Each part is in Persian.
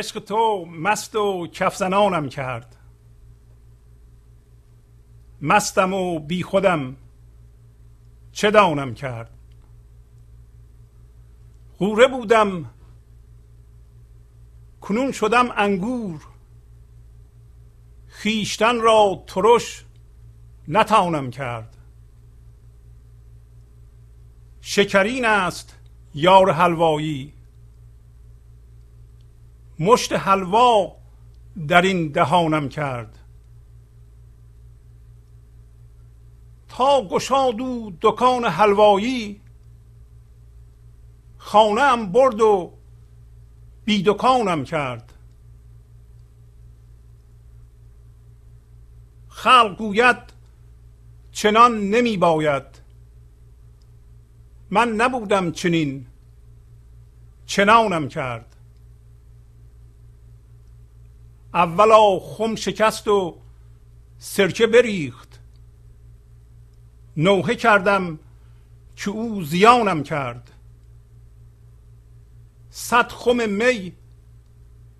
عشق تو مست و کفزنانم کرد. مستم و بی خودم چه دانم کرد؟ غوره بودم کنون شدم انگور. خیشتن را ترش نتانم کرد. شکرین است یار حلوایی. مشت حلوا در این دهانم کرد. تا گشاد دکان حلوایی خانه ام برد و بی دکانم کرد. خلق گوید چنان نمی باید. من نبودم چنین چنانم کرد. اولا خم شکست و سرکه بریخت. نوحه کردم که او زیانم کرد. صد خم می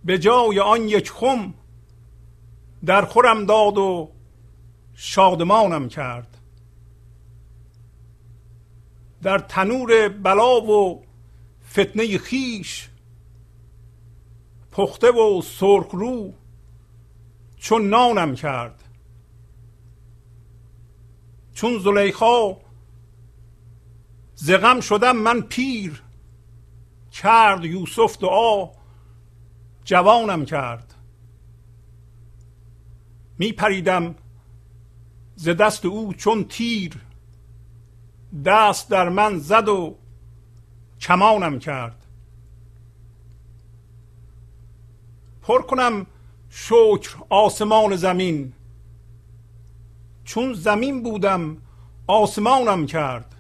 به جای آن یک خم در خورم داد و شادمانم کرد. در تنور بلا و فتنه خیش پخته و سرخ رو چون نانم کرد. چون زلیخا زغم شدم من پیر. کرد یوسف دعا جوانم کرد. می پریدم ز دست او چون تیر. دست در من زد و کمانم کرد. پر کنم شکر آسمان زمین. چون زمین بودم آسمانم کرد.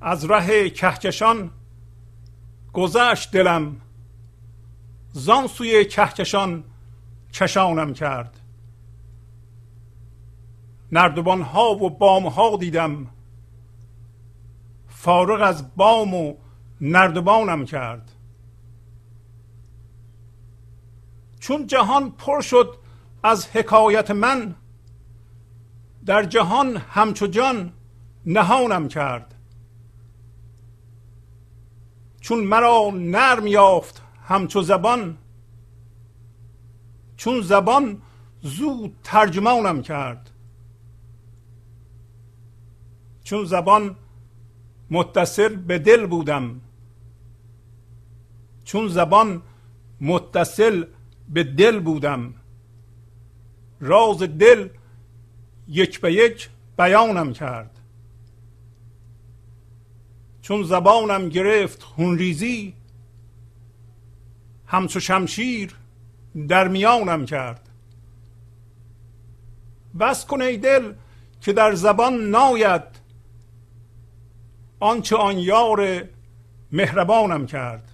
از ره کهکشان گذشت دلم. زان سوی کهکشان کشانم کرد. نردبان ها و بام ها دیدم. فارغ از بام و نردبانم کرد. چون جهان پر شد از حکایت من در جهان همچو جان نهانم کرد. چون مرا نرم یافت همچو زبان چون زبان زود ترجمانم کرد. چون زبان متصل به دل بودم چون زبان متصل به دل بودم. راز دل یک به یک بیانم کرد. چون زبانم گرفت خونریزی همچو شمشیر در میانم کرد. بس کن ای دل که در زبان ناید آنچه آن یار مهربانم کرد.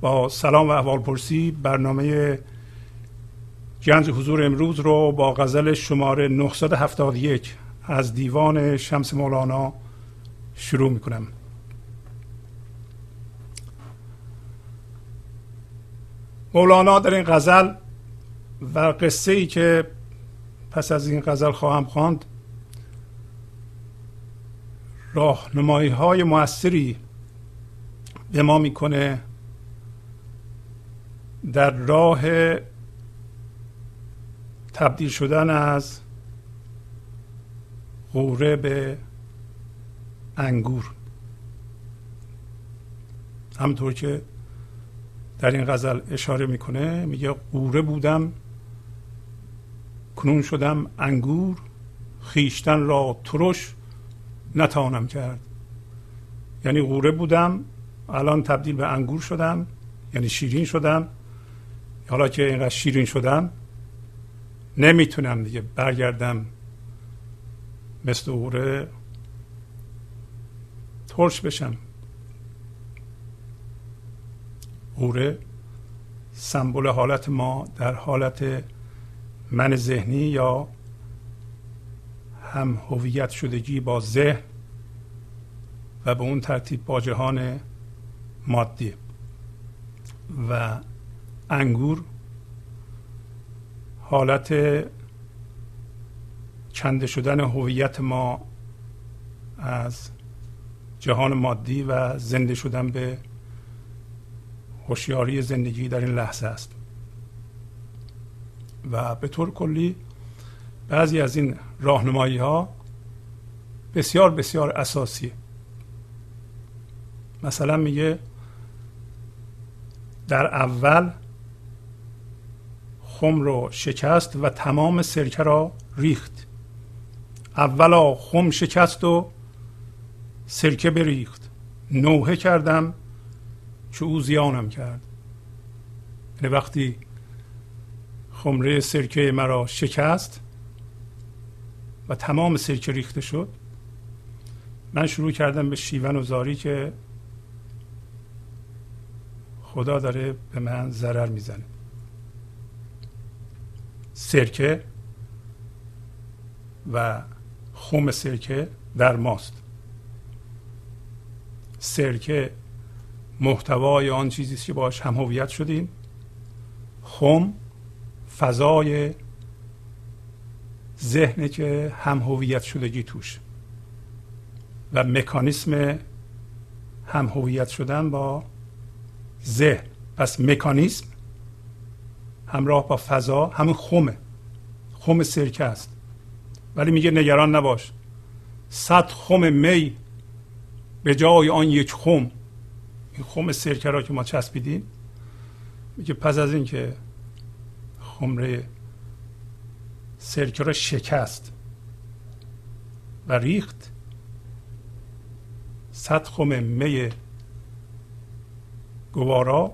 با سلام و احوال پرسی برنامه گنج حضور امروز رو با غزل شماره 971 از دیوان شمس مولانا شروع می‌کنم. مولانا در این غزل و قصه ای که پس از این غزل خواهم خواند راهنمایی های موثری به ما می‌کنه در راه تبدیل شدن از غوره به انگور. همطور که در این غزل اشاره می‌کنه میگه قوره بودم کنون شدم انگور خیشتن را ترش نتانم کرد. یعنی غوره بودم الان تبدیل به انگور شدم یعنی شیرین شدم. حالا که اینقدر شیرین شدم نمی‌تونم دیگه برگردم مثل غوره ترش بشم. غوره سمبل حالت ما در حالت من ذهنی یا هم هویت شدگی با ذهن و به اون ترتیب با جهان مادی. و انگور حالت کنده شدن هویت ما از جهان مادی و زنده شدن به هوشیاری زندگی در این لحظه است. و به طور کلی بعضی از این راهنمایی ها بسیار بسیار اساسی. مثلا میگه در اول خم رو شکست و تمام سرکه را ریخت. اولا خم شکست و سرکه بریخت. نوحه کردم که او زیانم کرد. یعنی وقتی خمره سرکه مرا شکست و تمام سرکه ریخته شد من شروع کردم به شیون و زاری که خدا داره به من ضرر می‌زنه. سرکه و خم سرکه در ماست. سرکه محتوای آن چیزی که باش هم هویت شدیم. خم فضای ذهنه که هم هویت شدگی توش و مکانیسم هم هویت شدن با ذهن. پس مکانیسم همراه با فضا همون خمه. خم سرکه است. ولی میگه نگران نباش. صد خم می به جای آن یک خم. این خم سرکه را که ما چسبیدیم میگه پس از اینکه خمره سرکه را شکست و ریخت صد خم می گوارا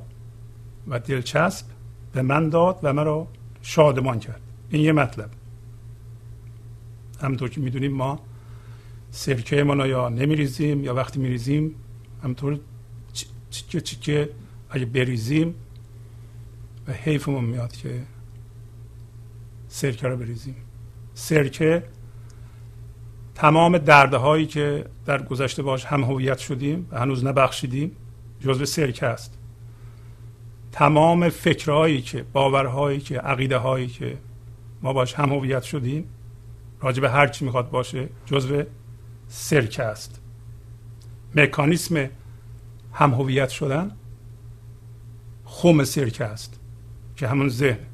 و دلچسب به من داد و مرا شادمان کرد. این یه مطلب. همونطور که می‌دونیم ما سرکه ما یا نمیریزیم یا وقتی میریزیم همطور چیکه چیکه اگه بریزیم و حیفمون میاد که سرکه رو بریزیم. سرکه تمام درده هایی که در گذشته باش هم هویت شدیم و هنوز نبخشیدیم جزو سرکه است. تمام فکرهایی که باورهایی که عقیده هایی که ما باش هم هویت شدیم راجع به هر چی می‌خواد باشه جزو سرکه است. مکانیسم هم هویت شدن خم سرکه است که همون ذهن.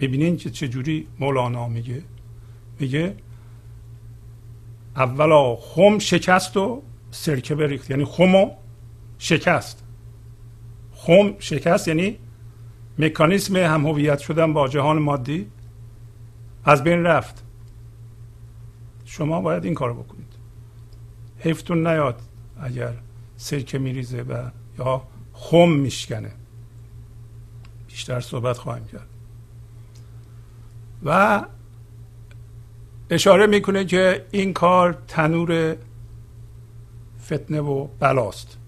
می‌بینین که چجوری مولانا میگه؟ میگه اولا خم شکست و سرکه بریخت. یعنی خم شکست. خم شکست یعنی مکانیسم هم هویت شدن با جهان مادی از بین رفت. شما باید این کار بکنید. حیفتون نیاد اگر سرکه میریزه و یا خم میشکنه. بیشتر صحبت خواهیم کرد. و اشاره می‌کنه که این کار تنور فتنه و بلاست.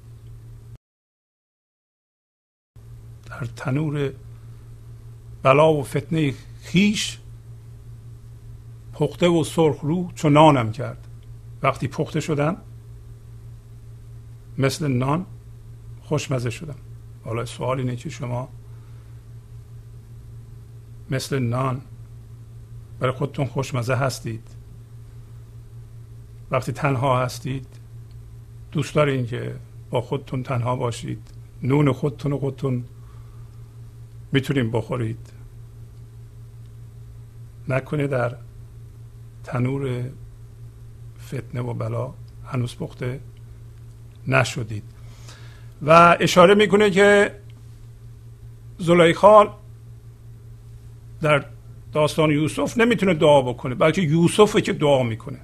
در تنور بلا و فتنه خیش پخته و سرخ رو چون نانم کرد. وقتی پخته شدن مثل نان خوشمزه شدم. حالا سوال اینه که شما مثل نان برای خودتون خوشمزه هستید؟ وقتی تنها هستید دوست دارین که با خودتون تنها باشید. نون خودتون و خودتون می‌تونیم بخورید. نکنه در تنور فتنه و بلا هنوز پخته نشدید. و اشاره می‌کنه که زلیخا در داستان یوسف نمی‌تونه دعا بکنه بلکه یوسفه که دعا می‌کنه.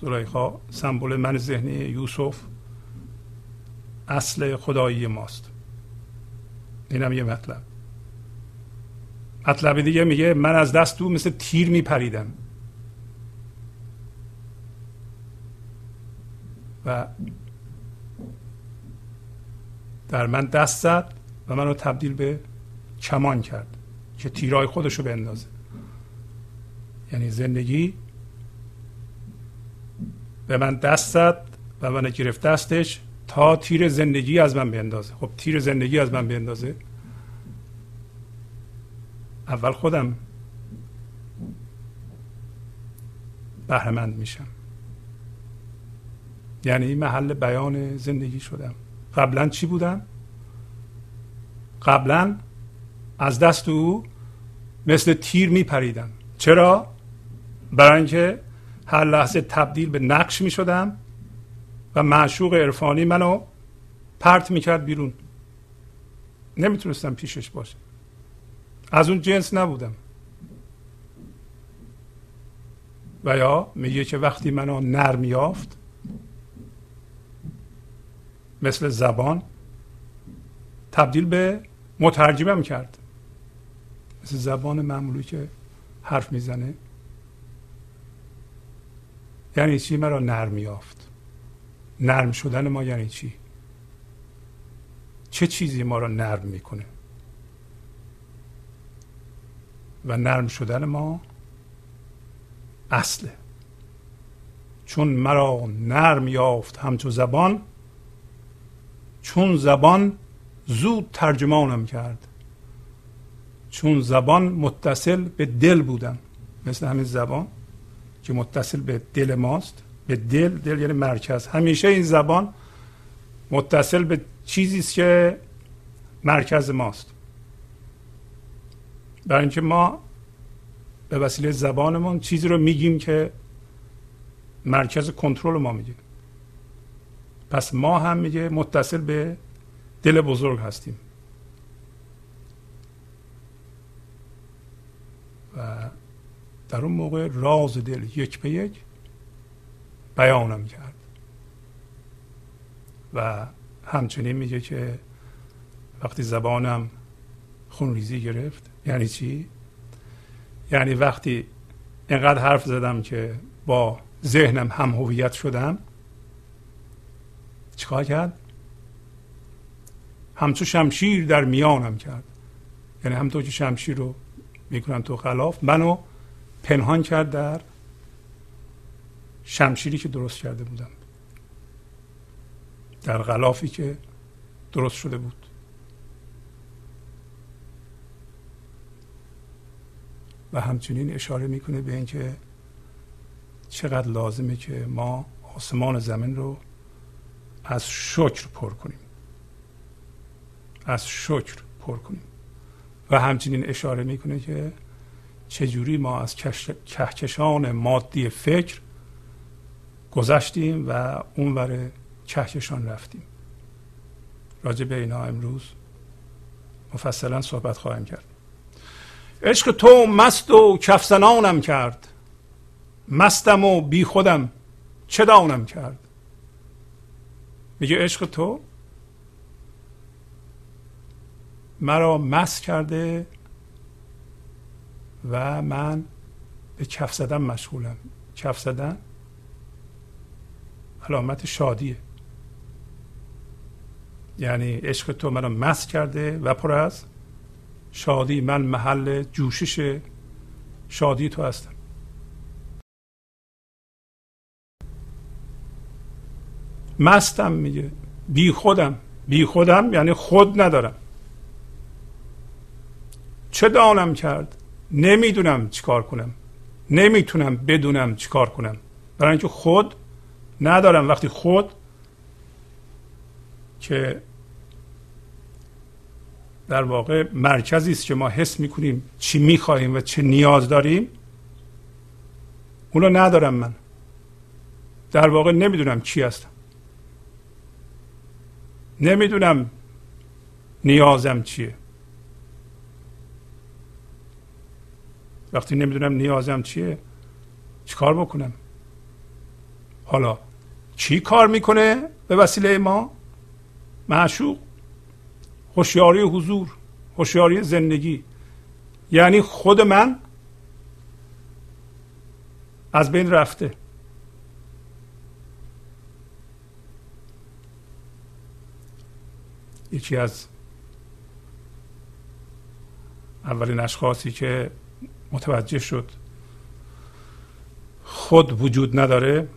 زلیخا سمبل من ذهنی یوسف اصل خدایی ماست. اینم یه مطلب. مطلب دیگه میگه من از دست تو مثل تیر میپریدم. و در من دست زد و منو تبدیل به کمان کرد که تیرای خودشو بندازه. یعنی زندگی به من دست زد و من گرفت دستش تا تیر زندگی از من بیندازه. خب تیر زندگی از من بیندازه. اول خودم بهرمند میشم. یعنی محل بیان زندگی شدم. قبلا چی بودم؟ قبلا از دست او مثل تیر میپریدم. چرا؟ برای اینکه هر لحظه تبدیل به نقش می شدم و معشوق عرفانی منو پرت می‌کرد بیرون. نمی‌تونستم پیشش باشم. از اون جنس نبودم. و یا میگه که وقتی منو نرم یافت مثل زبان تبدیل به مترجمم کرد. مثل زبان معمولی که حرف می‌زنه. یعنی چی؟ مرا نرم یافت. نرم شدن ما یعنی چی؟ چه چیزی ما را نرم می‌کنه؟ و نرم شدن ما اصله. چون مرا نرم یافت همچو زبان چون زبان زود ترجمانم کرد. چون زبان متصل به دل بودم. مثل همین زبان که متصل به دل ماست. به دل دل یعنی مرکز. همیشه این زبان متصل به چیزی است که مرکز ماست. برای اینکه ما به وسیله زبانمون چیزی رو میگیم که مرکز کنترل ما میگه. پس ما هم میگه متصل به دل بزرگ هستیم. و در اون موقع راز دل یک به یک بیانم کرد و همچنین میگه که وقتی زبانم خونریزی گرفت یعنی چی؟ یعنی وقتی اینقدر حرف زدم که با ذهنم هم هویت شدم چیکار کرد؟ همچو شمشیر در میانم کرد یعنی همطور که شمشیر رو می‌کنم تو خلاف منو پنهان کرد در شمشیری که درست کرده بودم. در غلافی که درست شده بود. و همچنین اشاره می‌کنه به اینکه چقدر لازمه که ما آسمان زمین رو از شکر پر کنیم. از شکر پر کنیم. و همچنین اشاره می‌کنه که چجوری ما از کهکشان مادی فکر گذشتیم و اونور کهکشان رفتیم. راجع به اینا امروز مفصلا صحبت خواهیم کرد. عشق تو مست و کفزنانم کرد. مستم و بی خودم چه دانم کرد؟ میگه عشق تو مرا مست کرده و من به کف زدن مشغولم. کف زدن علامت شادیه. یعنی عشق تو منو مست کرده و پر از شادی. من محل جوشش شادی تو هستم. مستم میگه. بی خودم. بی خودم یعنی خود ندارم. چه دانم کرد؟ نمی‌دونم چیکار کنم. نمی‌تونم بدونم چیکار کنم. برای اینکه خود ندارم وقتی خود که در واقع مرکزی است که ما حس می‌کنیم چی می‌خواهیم و چه نیاز داریم اونو ندارم من. در واقع نمی‌دونم چی هستم. نمی‌دونم نیازم چیه. وقتی نمی‌دونم نیازم چیه چیکار بکنم؟ حالا چی کار می‌کنه به وسیله ما؟ معشوق. هوشیاری حضور هوشیاری زندگی. یعنی خود من از بین رفته. یکی از اولین اشخاصی که متوجه شد خود وجود نداره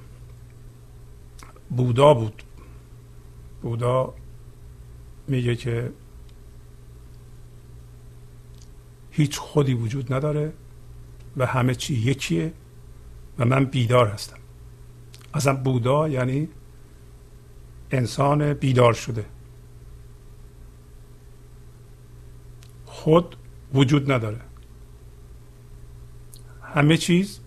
بودا بود. بودا میگه که هیچ خودی وجود نداره و همه چی یکیه و من بیدار هستم. اصلا بودا یعنی انسان بیدار شده. خود وجود نداره. همه چیز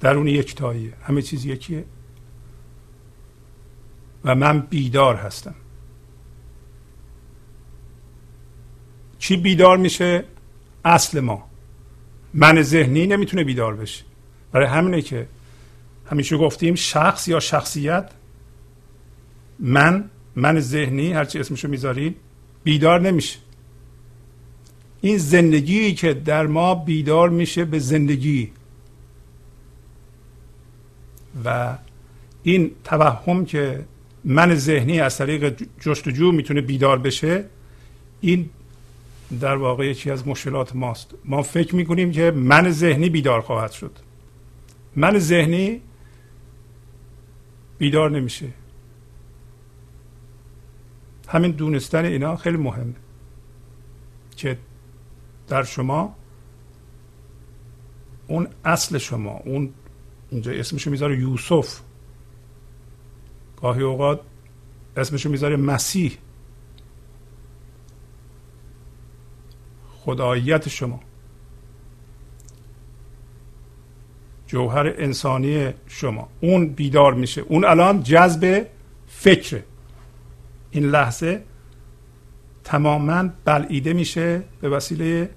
درون یکتاییه همه چیز یکیه. و من بیدار هستم. چی بیدار میشه؟ اصل ما. من ذهنی نمی‌تونه بیدار بشه. برای همینه که همیشه گفتیم شخص یا شخصیت من من ذهنی هرچی اسمشو می‌ذاریم بیدار نمیشه. این زندگی که در ما بیدار میشه به زندگی. و این توهم که من ذهنی از طریق جستجو می‌تونه بیدار بشه این در واقع یکی از مشکلات ماست. ما فکر می‌کنیم که من ذهنی بیدار خواهد شد. من ذهنی بیدار نمیشه. همین دونستن اینا خیلی مهمه که در شما اون اصل شما اون اینجا اسمشو می‌ذاره یوسف. گاهی اوقات اسمشو می‌ذاره مسیح. خداییت شما. جوهر انسانی شما. اون بیدار میشه. اون الان جذب فکره این لحظه تماما بلعیده میشه به وسیله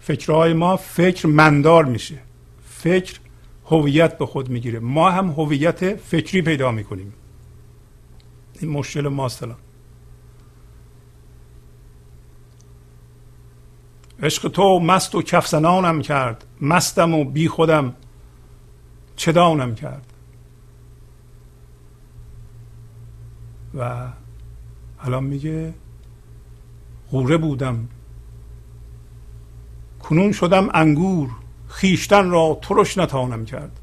فکرهای ما. فکر مندار میشه. فکر هویت به خود می‌گیره. ما هم هویت فکری پیدا می‌کنیم. این مشکل ماست الان عشق تو مست و کفزنانم کرد. مستم و بی خودم چه دانم کرد. و الان میگه غوره بودم. کنون شدم انگور. خیشتن را ترش نتانم کرد.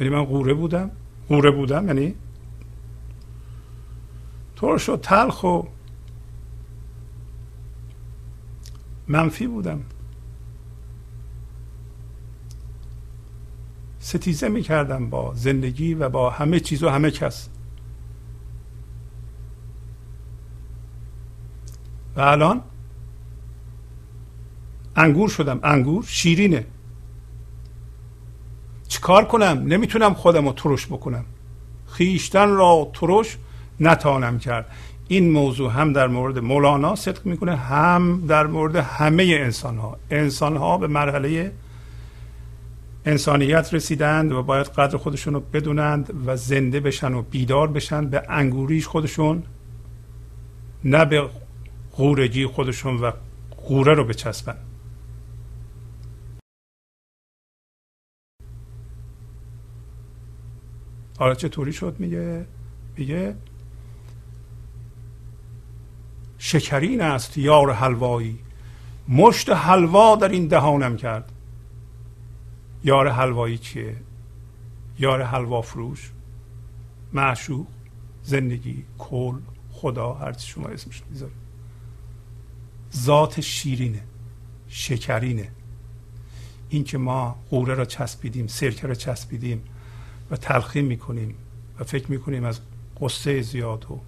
یعنی من غوره بودم. غوره بودم یعنی ترش و تلخ و منفی بودم. ستیزه می کردم با زندگی و با همه چیز و همه کس. و الان انگور شدم. انگور شیرینه. چیکار کنم؟ نمی‌تونم خودم رو ترش بکنم. خیشتن را ترش نتانم کرد. این موضوع هم در مورد مولانا صدق می‌کنه هم در مورد همه انسان ها انسان ها به مرحله انسانیت رسیدند و باید قدر خودشون رو بدونند و زنده بشن و بیدار بشن به انگوریش خودشون نه به غورگی خودشون و غوره رو بچسبن. حالا چطوری شد میگه؟ میگه شکرین است یار حلوایی. مشت حلوا در این دهانم کرد. یار حلوایی چیه؟ یار حلوا فروش معشوق زندگی کل خدا هرچی شما اسمش می‌ذاره. ذات شیرینه شکرینه. این که ما قوره را چسبیدیم سرکه را چسبیدیم و تلخیم می‌کنیم و فکر می‌کنیم از قصه زیاد و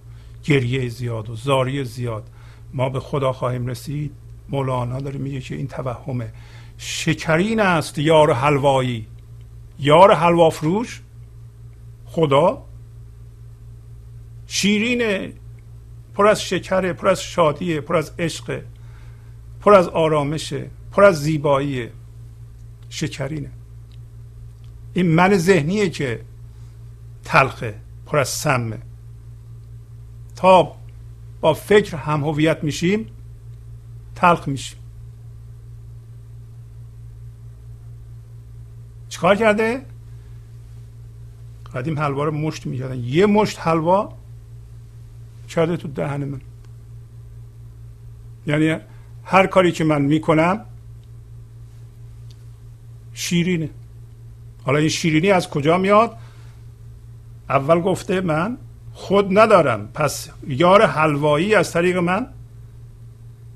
گریه زیاد و زاری زیاد. ما به خدا خواهیم رسید. مولانا داره میگه که این توهمه. شکرین است یار حلوایی. یار حلوا فروش. خدا شیرین پر از شکره پر از شادیه پر از عشق پر از آرامشه پر از زیبایی. شکرینه. این من ذهنیه که تلخه پر از سمه. تا با فکر هم هویت میشیم تلخ میشیم. چیکار کرده؟ قدیم حلوا رو مشت می‌کردن. یه مشت حلوا کرده تو دهن من. یعنی هر کاری که من می‌کنم شیرینه. حالا این شیرینی از کجا میاد؟ اول گفته من خود ندارم. پس یار حلوایی از طریق من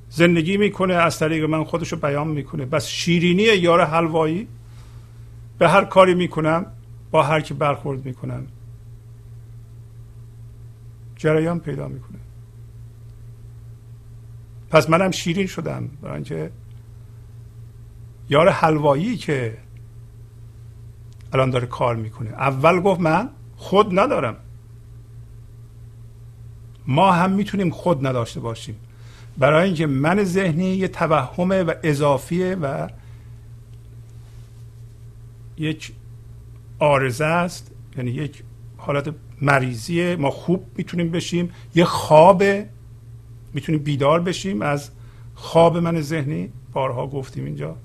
زندگی می‌کنه از طریق من خودشو بیان می‌کنه. بس شیرینی یار حلوایی به هر کاری می‌کنم با هر کی برخورد می‌کنم. جریان پیدا می‌کنه. پس منم شیرین شدم برای اینکه یار حلوایی که الان داره کار می‌کنه. اول گفت من خود ندارم. ما هم می‌تونیم خود نداشته باشیم. برای اینکه من ذهنی یه توهمه و اضافیه و یک آرزه است یعنی یک حالت مریضیه. ما خوب می‌تونیم بشیم. یه خواب می‌تونیم بیدار بشیم از خواب من ذهنی. بارها گفتیم اینجا.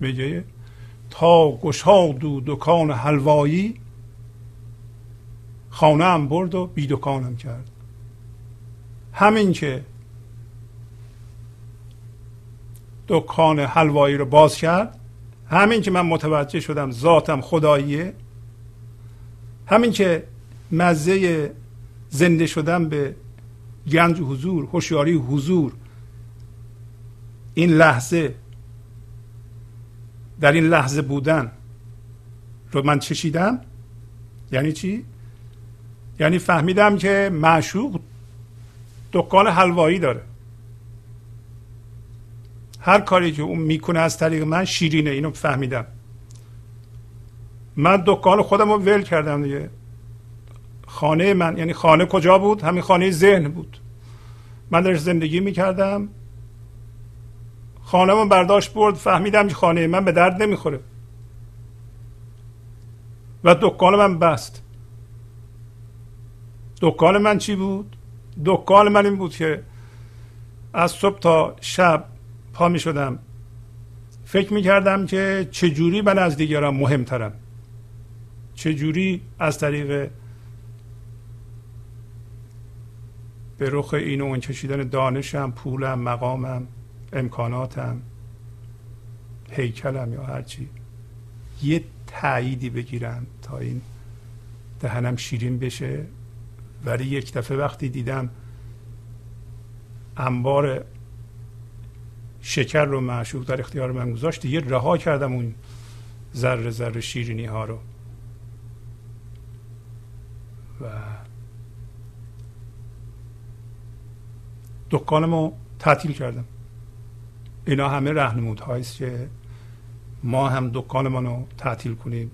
میگه تا گشاد و دکان حلوایی خانه هم برد و بی دکانم کرد. همین که دکان حلوایی رو باز کرد همین که من متوجه شدم ذاتم خداییه همین که مزه زنده شدم به گنج حضور هوشیاری حضور این لحظه در این لحظه بودن رو من چشیدم یعنی چی؟ یعنی فهمیدم که معشوق دکان حلوایی داره. هر کاری که اون می‌کنه از طریق من شیرینه اینو فهمیدم. من دکان خودم رو ول کردم دیگه. خانه من یعنی خانه کجا بود؟ همین خانه ذهن بود. من درش زندگی می‌کردم. خانه من برداشت برد فهمیدم که خانه من به درد نمی‌خوره. و دکان من بست. دکان من چی بود؟ دکان من این بود که از صبح تا شب پا می شدم. فکر می کردم که چجوری من از دیگران مهمترم. چجوری از طریق به رخ این و اون کشیدن دانشم پولم مقامم امکاناتم هیکلم یا هرچی یه تاییدی بگیرم تا این دهنم شیرین بشه. ولی یک دفعه وقتی دیدم انبار شکر رو معشوق در اختیار من گذاشت یه رها کردم اون ذره ذره شیرینی ها رو. و دکانمو تعطیل کردم. اینا همه رهنمود است که ما هم دکانمان رو تعطیل کنیم.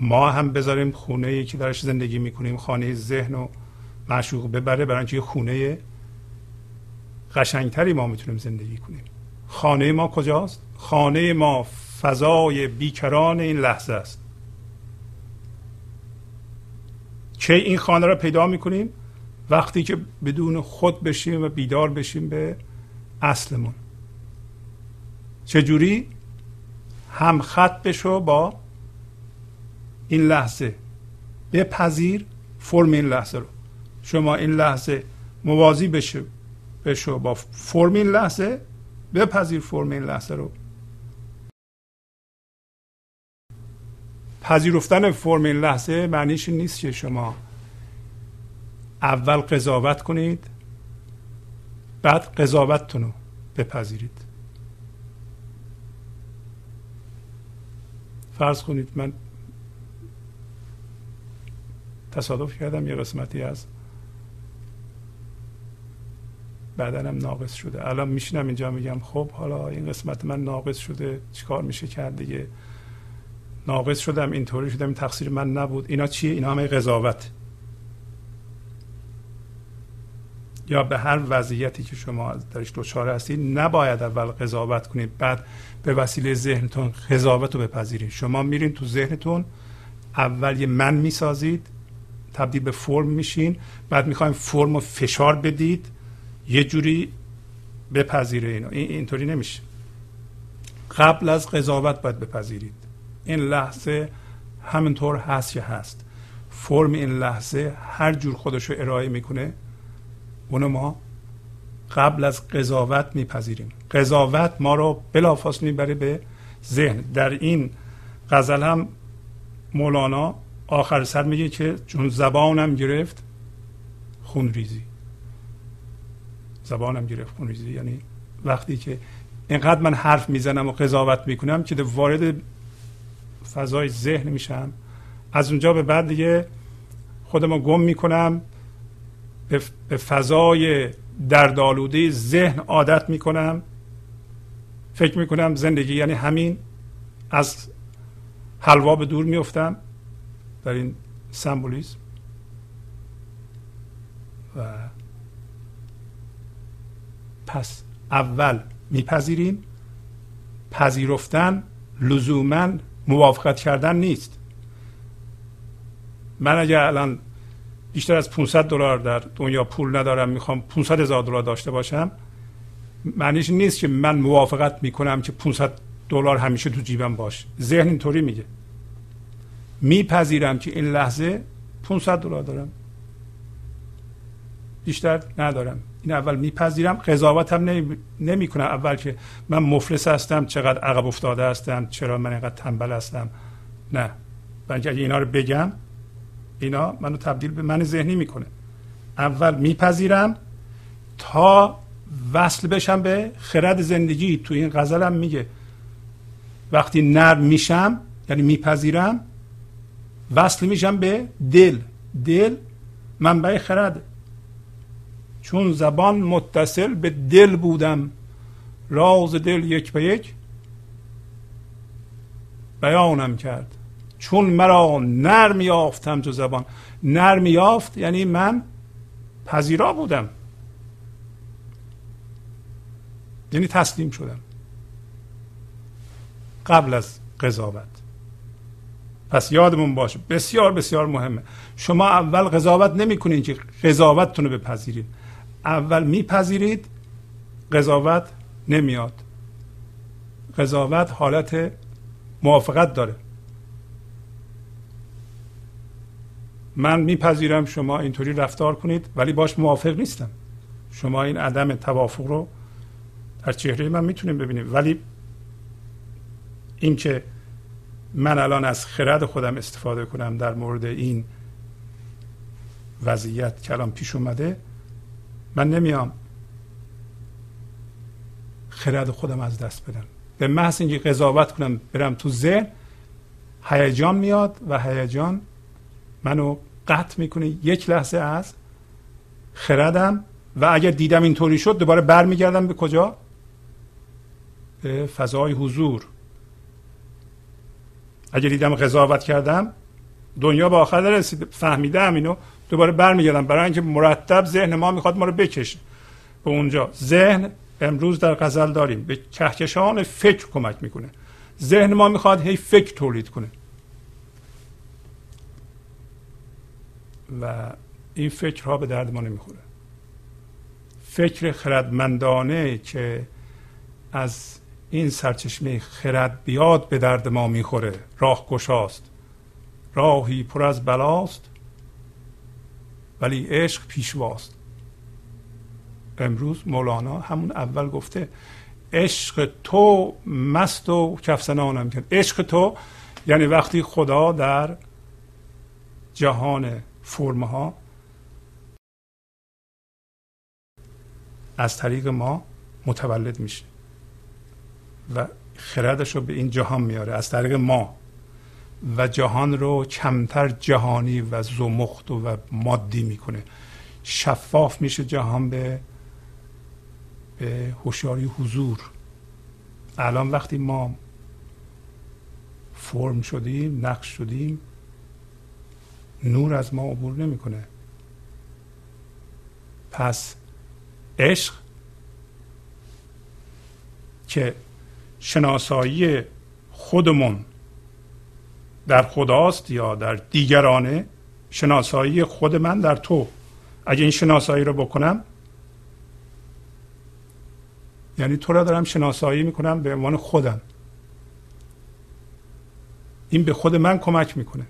ما هم بذاریم خونه ای که درش زندگی می‌کنیم خانه ذهن و معشوق ببره برای اینکه خونه قشنگتری ما می‌تونیم زندگی کنیم. خانه ما کجاست؟ خانه ما فضای بیکران این لحظه است. چه این خانه را پیدا می‌کنیم؟ وقتی که بدون خود بشیم و بیدار بشیم به اصلمون. چجوری؟ هم خط بشو با این لحظه. بپذیر فرم این لحظه رو. شما این لحظه موازی بشه بشو با فرم این لحظه بپذیر فرم این لحظه رو. پذیرفتن فرم این لحظه معنیش نیست که شما اول قضاوت کنید بعد قضاوتتون رو بپذیرید. فرض کنید من تصادف کردم یه قسمتی از بدنم ناقص شده. الان میشینم اینجا میگم خب حالا این قسمت من ناقص شده چیکار میشه کرد دیگه؟ ناقص شدم اینطوری شدم این تقصیر من نبود. اینا چیه؟ اینا همه قضاوت. یا به هر وضعیتی که شما درش دچار هستید نباید اول قضاوت کنید بعد به وسیله ذهنتون قضاوت رو بپذیرید. شما میرین تو ذهنتون اول یه من می‌سازید تبدیل به فرم میشین بعد می‌خوایم فرم رو فشار بدید. یه جوری بپذیره اینو. این اینطوری نمیشه. قبل از قضاوت باید بپذیرید. این لحظه همینطور هست که هست. فرم این لحظه هر جور خودش رو ارائه می‌کنه اونو ما قبل از قضاوت میپذیریم. قضاوت ما رو بلافاصله می‌بره به ذهن. در این غزل هم مولانا آخر سر میگه که چون زبانم گرفت خون ریزی زبانم گرفت خون ریزی یعنی وقتی که اینقدر من حرف می‌زنم و قضاوت می‌کنم که وارد فضای ذهن میشم. از اونجا به بعد دیگه خودم گم می‌کنم به فضای دردآلوده ذهن عادت می‌کنم. فکر می‌کنم زندگی یعنی همین از حلوا به دور میفتم در این سمبولیزم. و پس اول میپذیریم. پذیرفتن لزوما موافقت کردن نیست. من اگر الان بیشتر از 500 دلار در دنیا پول ندارم می‌خوام 500 هزار دلار داشته باشم معنیش نیست که من موافقت می‌کنم که 500 دلار همیشه تو جیبم باش ذهن اینطوری میگه. میپذیرم که این لحظه 500 دلار دارم. بیشتر ندارم. این اول میپذیرم. قضاوت هم نمی, کنم اول که من مفلس هستم چقدر عقب افتاده هستم چرا من اینقدر تنبل هستم. نه. بلکه اگه اینا رو بگم اینا منو تبدیل به من ذهنی می‌کنه. اول میپذیرم تا وصل بشم به خرد زندگی. تو این غزلم میگه وقتی نرم میشم یعنی میپذیرم وصل میشم به دل. دل منبع خرد. چون زبان متصل به دل بودم راز دل یک به یک بیانم کرد. چون مرا نرم یافتم تو زبان. نرم یافت یعنی من پذیرا بودم. یعنی تسلیم شدم. قبل از قضاوت. پس یادمون باشه بسیار بسیار مهمه. شما اول قضاوت نمی کنید که قضاوتتون رو بپذیرید اول میپذیرید قضاوت نمیاد. قضاوت حالت موافقت داره. من میپذیرم شما اینطوری رفتار کنید ولی باش موافق نیستم. شما این عدم توافق رو در چهره من می‌تونیم ببینیم. ولی اینکه من الان از خرد خودم استفاده کنم در مورد این وضعیت که الان پیش اومده من نمیام. خرد خودم از دست بدم. به محض اینکه قضاوت کنم برم تو ذهن هیجان میاد و هیجان منو قطع می‌کنه. یک لحظه از خردم و اگر دیدم اینطوری شد دوباره برمیگردم. به کجا؟ به فضای حضور. اگر دیدم قضاوت کردم دنیا به آخر رسید فهمیدم اینو. دوباره برمیگردم. برای اینکه مرتب ذهن ما می‌خواد ما رو بکشه. به اونجا. ذهن امروز در غزل داریم. به کهکشان فکر کمک می‌کنه. ذهن ما می‌خواد هی فکر تولید کنه. و این فکرها به درد ما نمی‌خوره. فکر خردمندانه که از این سرچشمه خرد بیاد به درد ما می‌خوره. راه گشاست راهی پر از بلاست. ولی عشق پیشواست امروز مولانا همون اول گفته عشق تو مست و کفسنانم کرد. عشق تو یعنی وقتی خدا در جهان فرمها از طریق ما متولد میشه و خردش رو به این جهان میاره. از طریق ما. و جهان رو کمتر جهانی و زمخت و مادی می‌کنه. شفاف میشه جهان به به هوشیاری حضور. الان وقتی ما فرم شدیم نقش شدیم نور از ما عبور نمی‌کنه. پس عشق که شناسایی خودمون در خداست یا در دیگرانه شناسایی خود من در تو. اگه این شناسایی رو بکنم یعنی تو را دارم شناسایی می‌کنم به عنوان خودم. این به خود من کمک می‌کنه.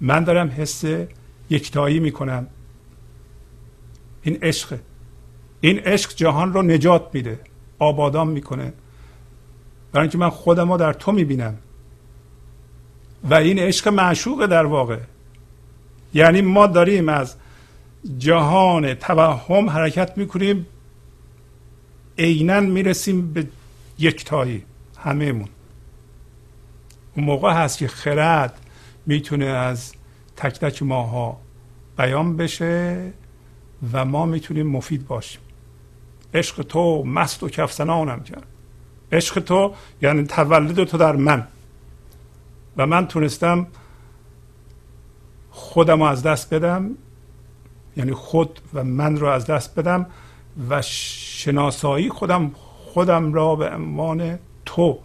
من دارم حس یکتایی می‌کنم. این عشق. این عشق جهان رو نجات میده. آبادان می‌کنه. برای اینکه من خودم رو در تو می‌بینم. و این عشق معشوق در واقع. یعنی ما داریم از جهان توهم حرکت می‌کنیم عینا می‌رسیم به یکتایی همهمون. اون موقع هست که خرد می‌تونه از تک تک ماها بیان بشه و ما می‌تونیم مفید باشیم. عشق تو مست و کفسنانم کرد عشق تو یعنی تولد تو در من. و من تونستم خودم رو از دست بدم یعنی خود و من رو از دست بدم و شناسایی خودم خودم را به عنوان تو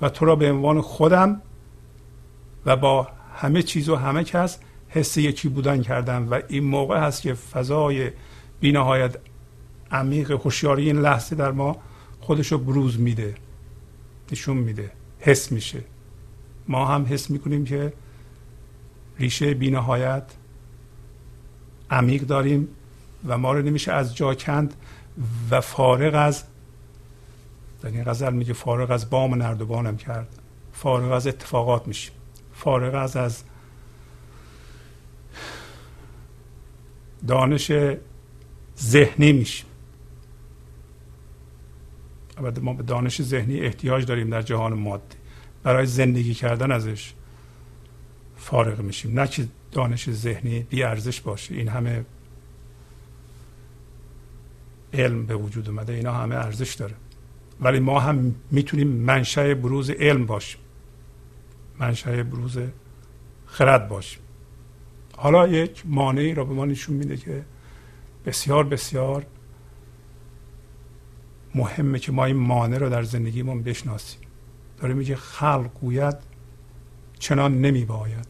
و تو را به عنوان خودم و با همه چیز و همه کس حس یکی بودن کردم و این موقع هست که فضای بینهایت عمیق هوشیاری این لحظه در ما خودش رو بروز میده نشون میده حس میشه. ما هم حس می‌کنیم که ریشه بینهایت عمیق داریم و ما رو نمیشه از جا کند و فارغ از در این غزل میگه فارغ از بام نردبانم کرد. فارغ از اتفاقات میشیم. فارغ از از دانش ذهنی میشیم. البته ما به دانش ذهنی احتیاج داریم در جهان مادی. برای زندگی کردن ازش فارغ میشیم. نه که دانش ذهنی بی ارزش باشه. این همه علم به وجود اومده. اینا همه ارزش داره. ولی ما هم می‌تونیم منشأ بروز علم باشیم. منشأ بروز خرد باشیم. حالا یک مانعی را به ما نشون میده که بسیار بسیار مهمه که ما این مانع رو در زندگیمون بشناسیم. داره میگه خلق گوید چنان نمی باید.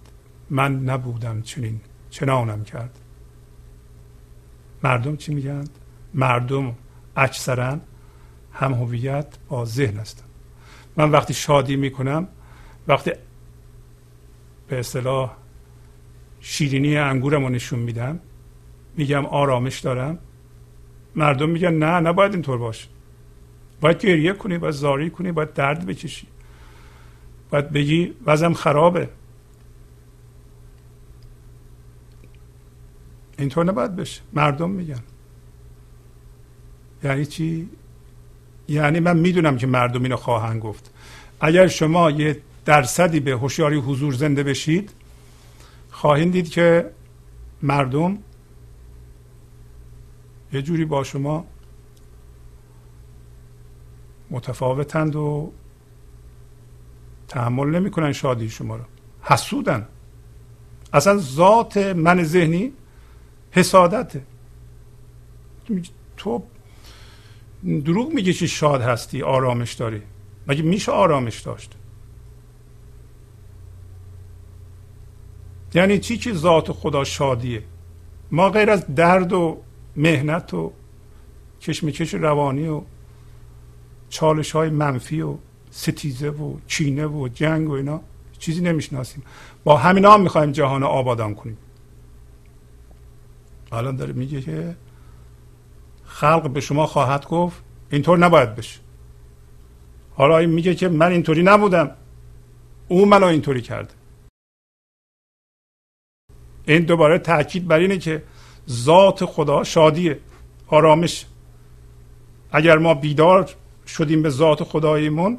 من نبودم چنین چنانم کرد. مردم چی میگن؟ مردم اکثرا هم هویت با ذهن هستن. من وقتی شادی می‌کنم وقتی به اصطلاح شیرینی انگورم رو نشون میدم میگم آرامش دارم. مردم میگن نه نباید اینطور باشه باید گریه کنی باید زاری کنی باید درد بکشی. باید بگی وزم خرابه. اینطور نباید بشه. مردم میگن. یعنی چی؟ یعنی من می‌دونم که مردم اینو خواهند گفت. اگر شما یه درصدی به هوشیاری حضور زنده بشید خواهید دید که مردم یه جوری با شما متفاوتند و تحمل نمی‌کنن شادی شما رو. حسودن. اصلا ذات من ذهنی حسادته. تو دروغ میگه که شاد هستی آرامش داری. مگه میشه آرامش داشت؟ یعنی چی که ذات خدا شادیه؟ ما غیر از درد و مهنت و کشمکش روانی و چالش های منفی و ستیزه و چینه و جنگ و اینا چیزی نمی‌شناسیم. با همینا هم می‌خوایم جهان آبادان کنیم. الان داره میگه که خلق به شما خواهد گفت اینطور نباید بشه. حالا این میگه که من اینطوری نبودم. او منو اینطوری کرد. این دوباره تاکید بر اینه که ذات خدا شادیه آرامش. اگر ما بیدار شدیم به ذات خداییمون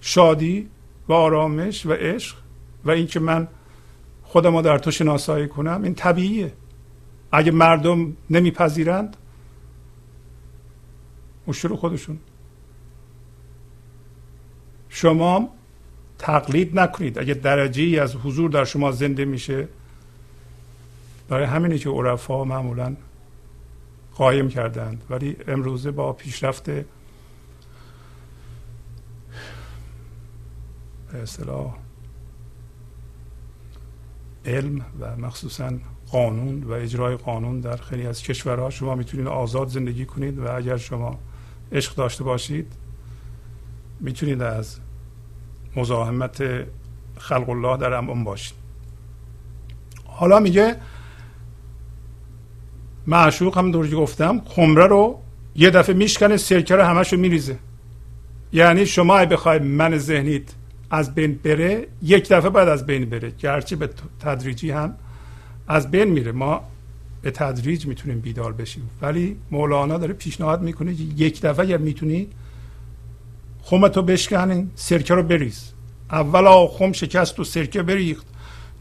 شادی و آرامش و عشق و اینکه من خودم رو در تو شناسایی کنم این طبیعیه. اگه مردم نمیپذیرند مشکل خودشون. شما تقلید نکنید. اگه درجه ای از حضور در شما زنده میشه برای همینه که عرفا معمولا قایم کردند. ولی امروزه با پیشرفت به اصطلاح علم و مخصوصا قانون و اجرای قانون در خیلی از کشورها. شما می‌تونید آزاد زندگی کنید و اگر شما عشق داشته باشید می‌تونید از مزاحمت خلق الله در امان باشید. حالا میگه معشوق هم دور گفتم خمره رو یه دفعه میشکنه سرکه رو همش رو میریزه. یعنی شما بخواید من ذهنیت از بین بره یک دفعه بعد از بین بره. گرچه به تدریجی هم از بین میره. ما به تدریج می‌تونیم بیدار بشیم. ولی مولانا داره پیشنهاد می‌کنه یک دفعه اگر می‌تونی خمتو بشکنین سرکه رو بریز. اولا خم شکست و سرکه بریخت.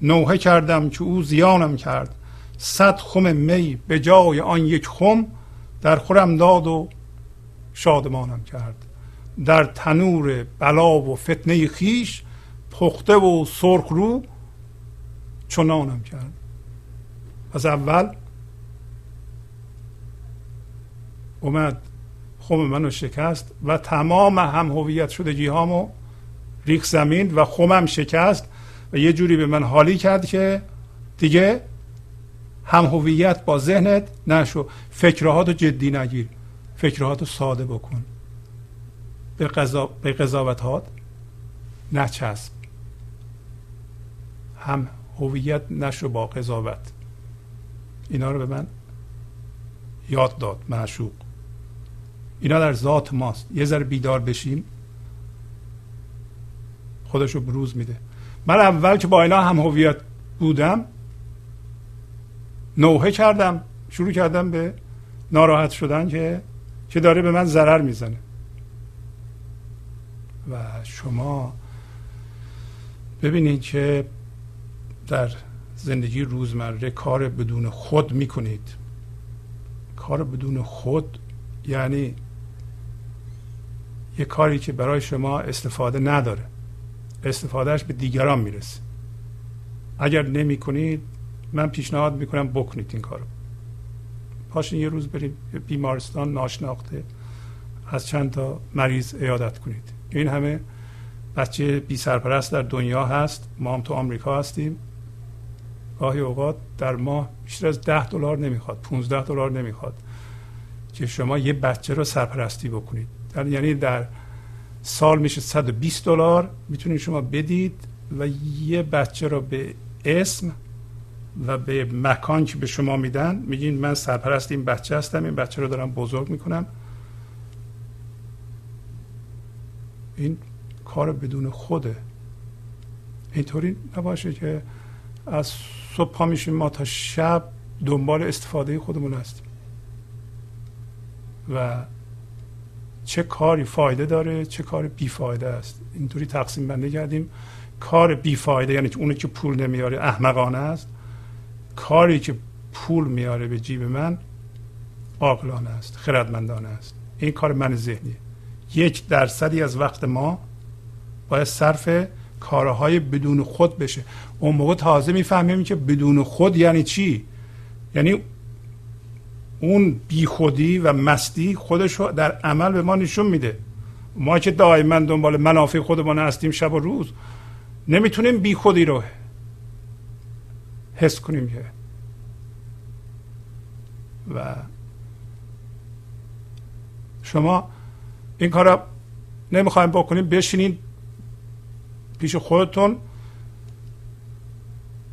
نوحه کردم که او زیانم کرد. صد خم می به جای آن یک خم در خورم داد و شادمانم کرد. در تنور بلا و فتنه خیش پخته و سرخ رو چنانم کرد. از اول اومد خم منو شکست و تمام هم هویت شدگی هامو ریخ زمین و خمم شکست و یه جوری به من حالی کرد که دیگه هم هویت با ذهنت نشو. فکرهاتو جدی نگیر. فکرهاتو ساده بکن. به, قضا... به قضاوتات نچسب. هم هویت نشو با قضاوت. اینا رو به من یاد داد معشوق. اینا در ذات ماست. یه ذره بیدار بشیم خودش رو بروز میده. من اول که با اینا هم هویت بودم نوحه کردم. شروع کردم به ناراحت شدن که که داره به من ضرر می‌زنه. و شما ببینید که در زندگی روزمره کار بدون خود می‌کنید. کار بدون خود یعنی یه کاری که برای شما استفاده نداره. استفادهش به دیگران می‌رسه. اگر نمی کنید من پیشنهاد می‌کنم بکنید این کارو. پاشین یه روز برید بیمارستان ناشناخته از چند تا مریض ایادت کنید. این همه بچه بی سرپرست در دنیا هست. ما هم تو آمریکا هستیم. گاهی اوقات در ماه بیشتر از ده دلار نمی‌خواد 15 دلار نمی‌خواد که شما یه بچه رو سرپرستی بکنید. در یعنی در سال میشه 120 دلار. می‌تونید شما بدید و یه بچه رو به اسم و به مکان که به شما میدن میگین من سرپرست این بچه هستم این بچه رو دارم بزرگ می‌کنم. این کار بدون خوده. اینطوری نباشه که از صبح پا میشیم ما تا شب دنبال استفاده خودمون هستیم. و چه کاری فایده داره چه کاری بیفایده است. اینطوری تقسیم بندی کردیم. کار بیفایده یعنی اونی که پول نمیاره احمقانه است. کاری که پول میاره به جیب من عاقلانه است خردمندانه است. این کار من ذهنیه. یک درصدی از وقت ما باید صرف کارهای بدون خود بشه. اون موقع تازه می‌فهمیم که بدون خود یعنی چی؟ یعنی اون بیخودی و مستی خودش رو در عمل به ما نشون میده. ما که دائما دنبال منافع خودمان هستیم شب و روز نمی‌تونیم بیخودی رو حس کنیم که. و شما این کار نمی‌خوایم بکنیم. بشینین پیش خودتون.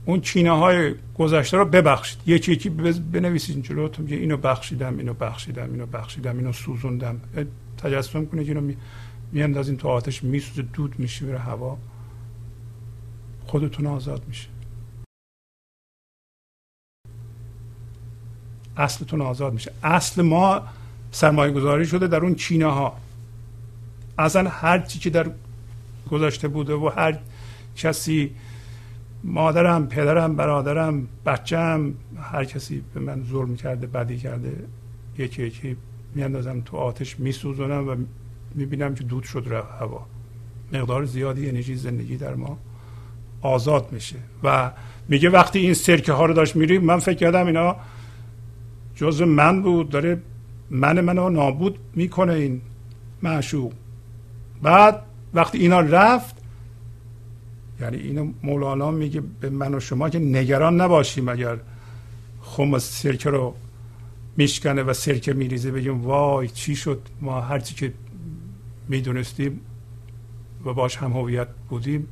اون چینه های گذشته رو ببخشید. یکی یکی بنویسید جلوتون که اینو بخشیدم اینو بخشیدم اینو بخشیدم اینو سوزوندم. تجسم کنید اینو میاندازین تو آتش میسوزه دود میشه بره هوا. خودتون آزاد میشه. اصلتون آزاد میشه. اصل ما سرمایه گذاری شده در اون چینه ها اصلا هر چی که در گذاشته بوده و هر کسی مادرم پدرم برادرم بچم هر کسی به من ظلم کرده بدی کرده یکی یکی میاندازم تو آتش میسوزونم و می‌بینم که دود شد رفت هوا. مقدار زیادی انرژی زندگی در ما آزاد میشه و میگه وقتی این سرکه ها رو داشت میریم من فکر کردم اینا جز من بود داره من منو نابود می‌کنه این معشوق. بعد وقتی اینا رفت یعنی اینو مولانا میگه به من و شما که نگران نباشیم اگر خم سرکه رو میشکنه و سرکه میریزه بگیم وای چی شد؟ ما هرچی که می‌دونستیم و باش هم هویت بودیم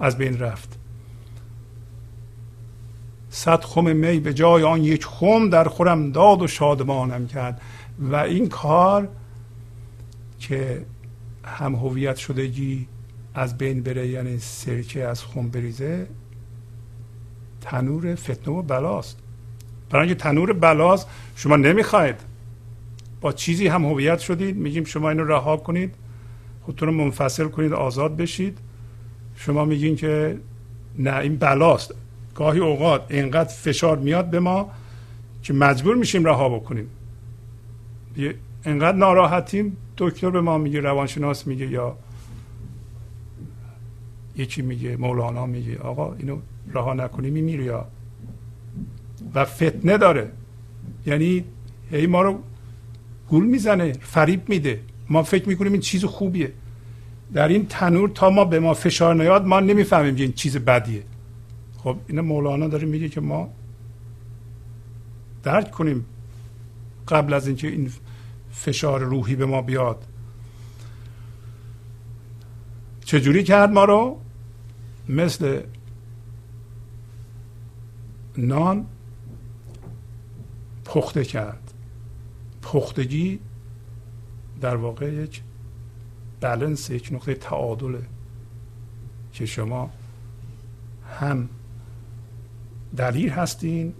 از بین رفت. صد خم می به جای آن یک خم در خورم داد و شادمانم کرد. و این کار که هم هویت شدگی از بین بره یعنی سرکه از خون بریزه تنور فتنه و بلاست. برای اینکه تنور بلاست شما نمی‌خواید. با چیزی هم هویت شدید میگیم شما اینو رها کنید خودتون رو منفصل کنید آزاد بشید. شما میگین که نه این بلاست. گاهی اوقات اینقدر فشار میاد به ما که مجبور میشیم رها بکنیم. اینقدر ناراحتیم دکتر به ما میگه روانشناس میگه یا یکی میگه مولانا میگه آقا اینو رها نکنی میمیری یا و فتنه داره. یعنی هی ما رو گول می‌زنه فریب میده. ما فکر می‌کنیم این چیز خوبیه. در این تنور تا ما به ما فشار نیاد ما نمی‌فهمیم که این چیز بدیه. خب این مولانا داره میگه که ما درک کنیم قبل از اینکه این فشار روحی به ما بیاد. چجوری کرد ما رو؟ مثل نان پخته کرد. پختگی در واقع یک بلنس یک نقطه تعادله که شما هم دلیل هستین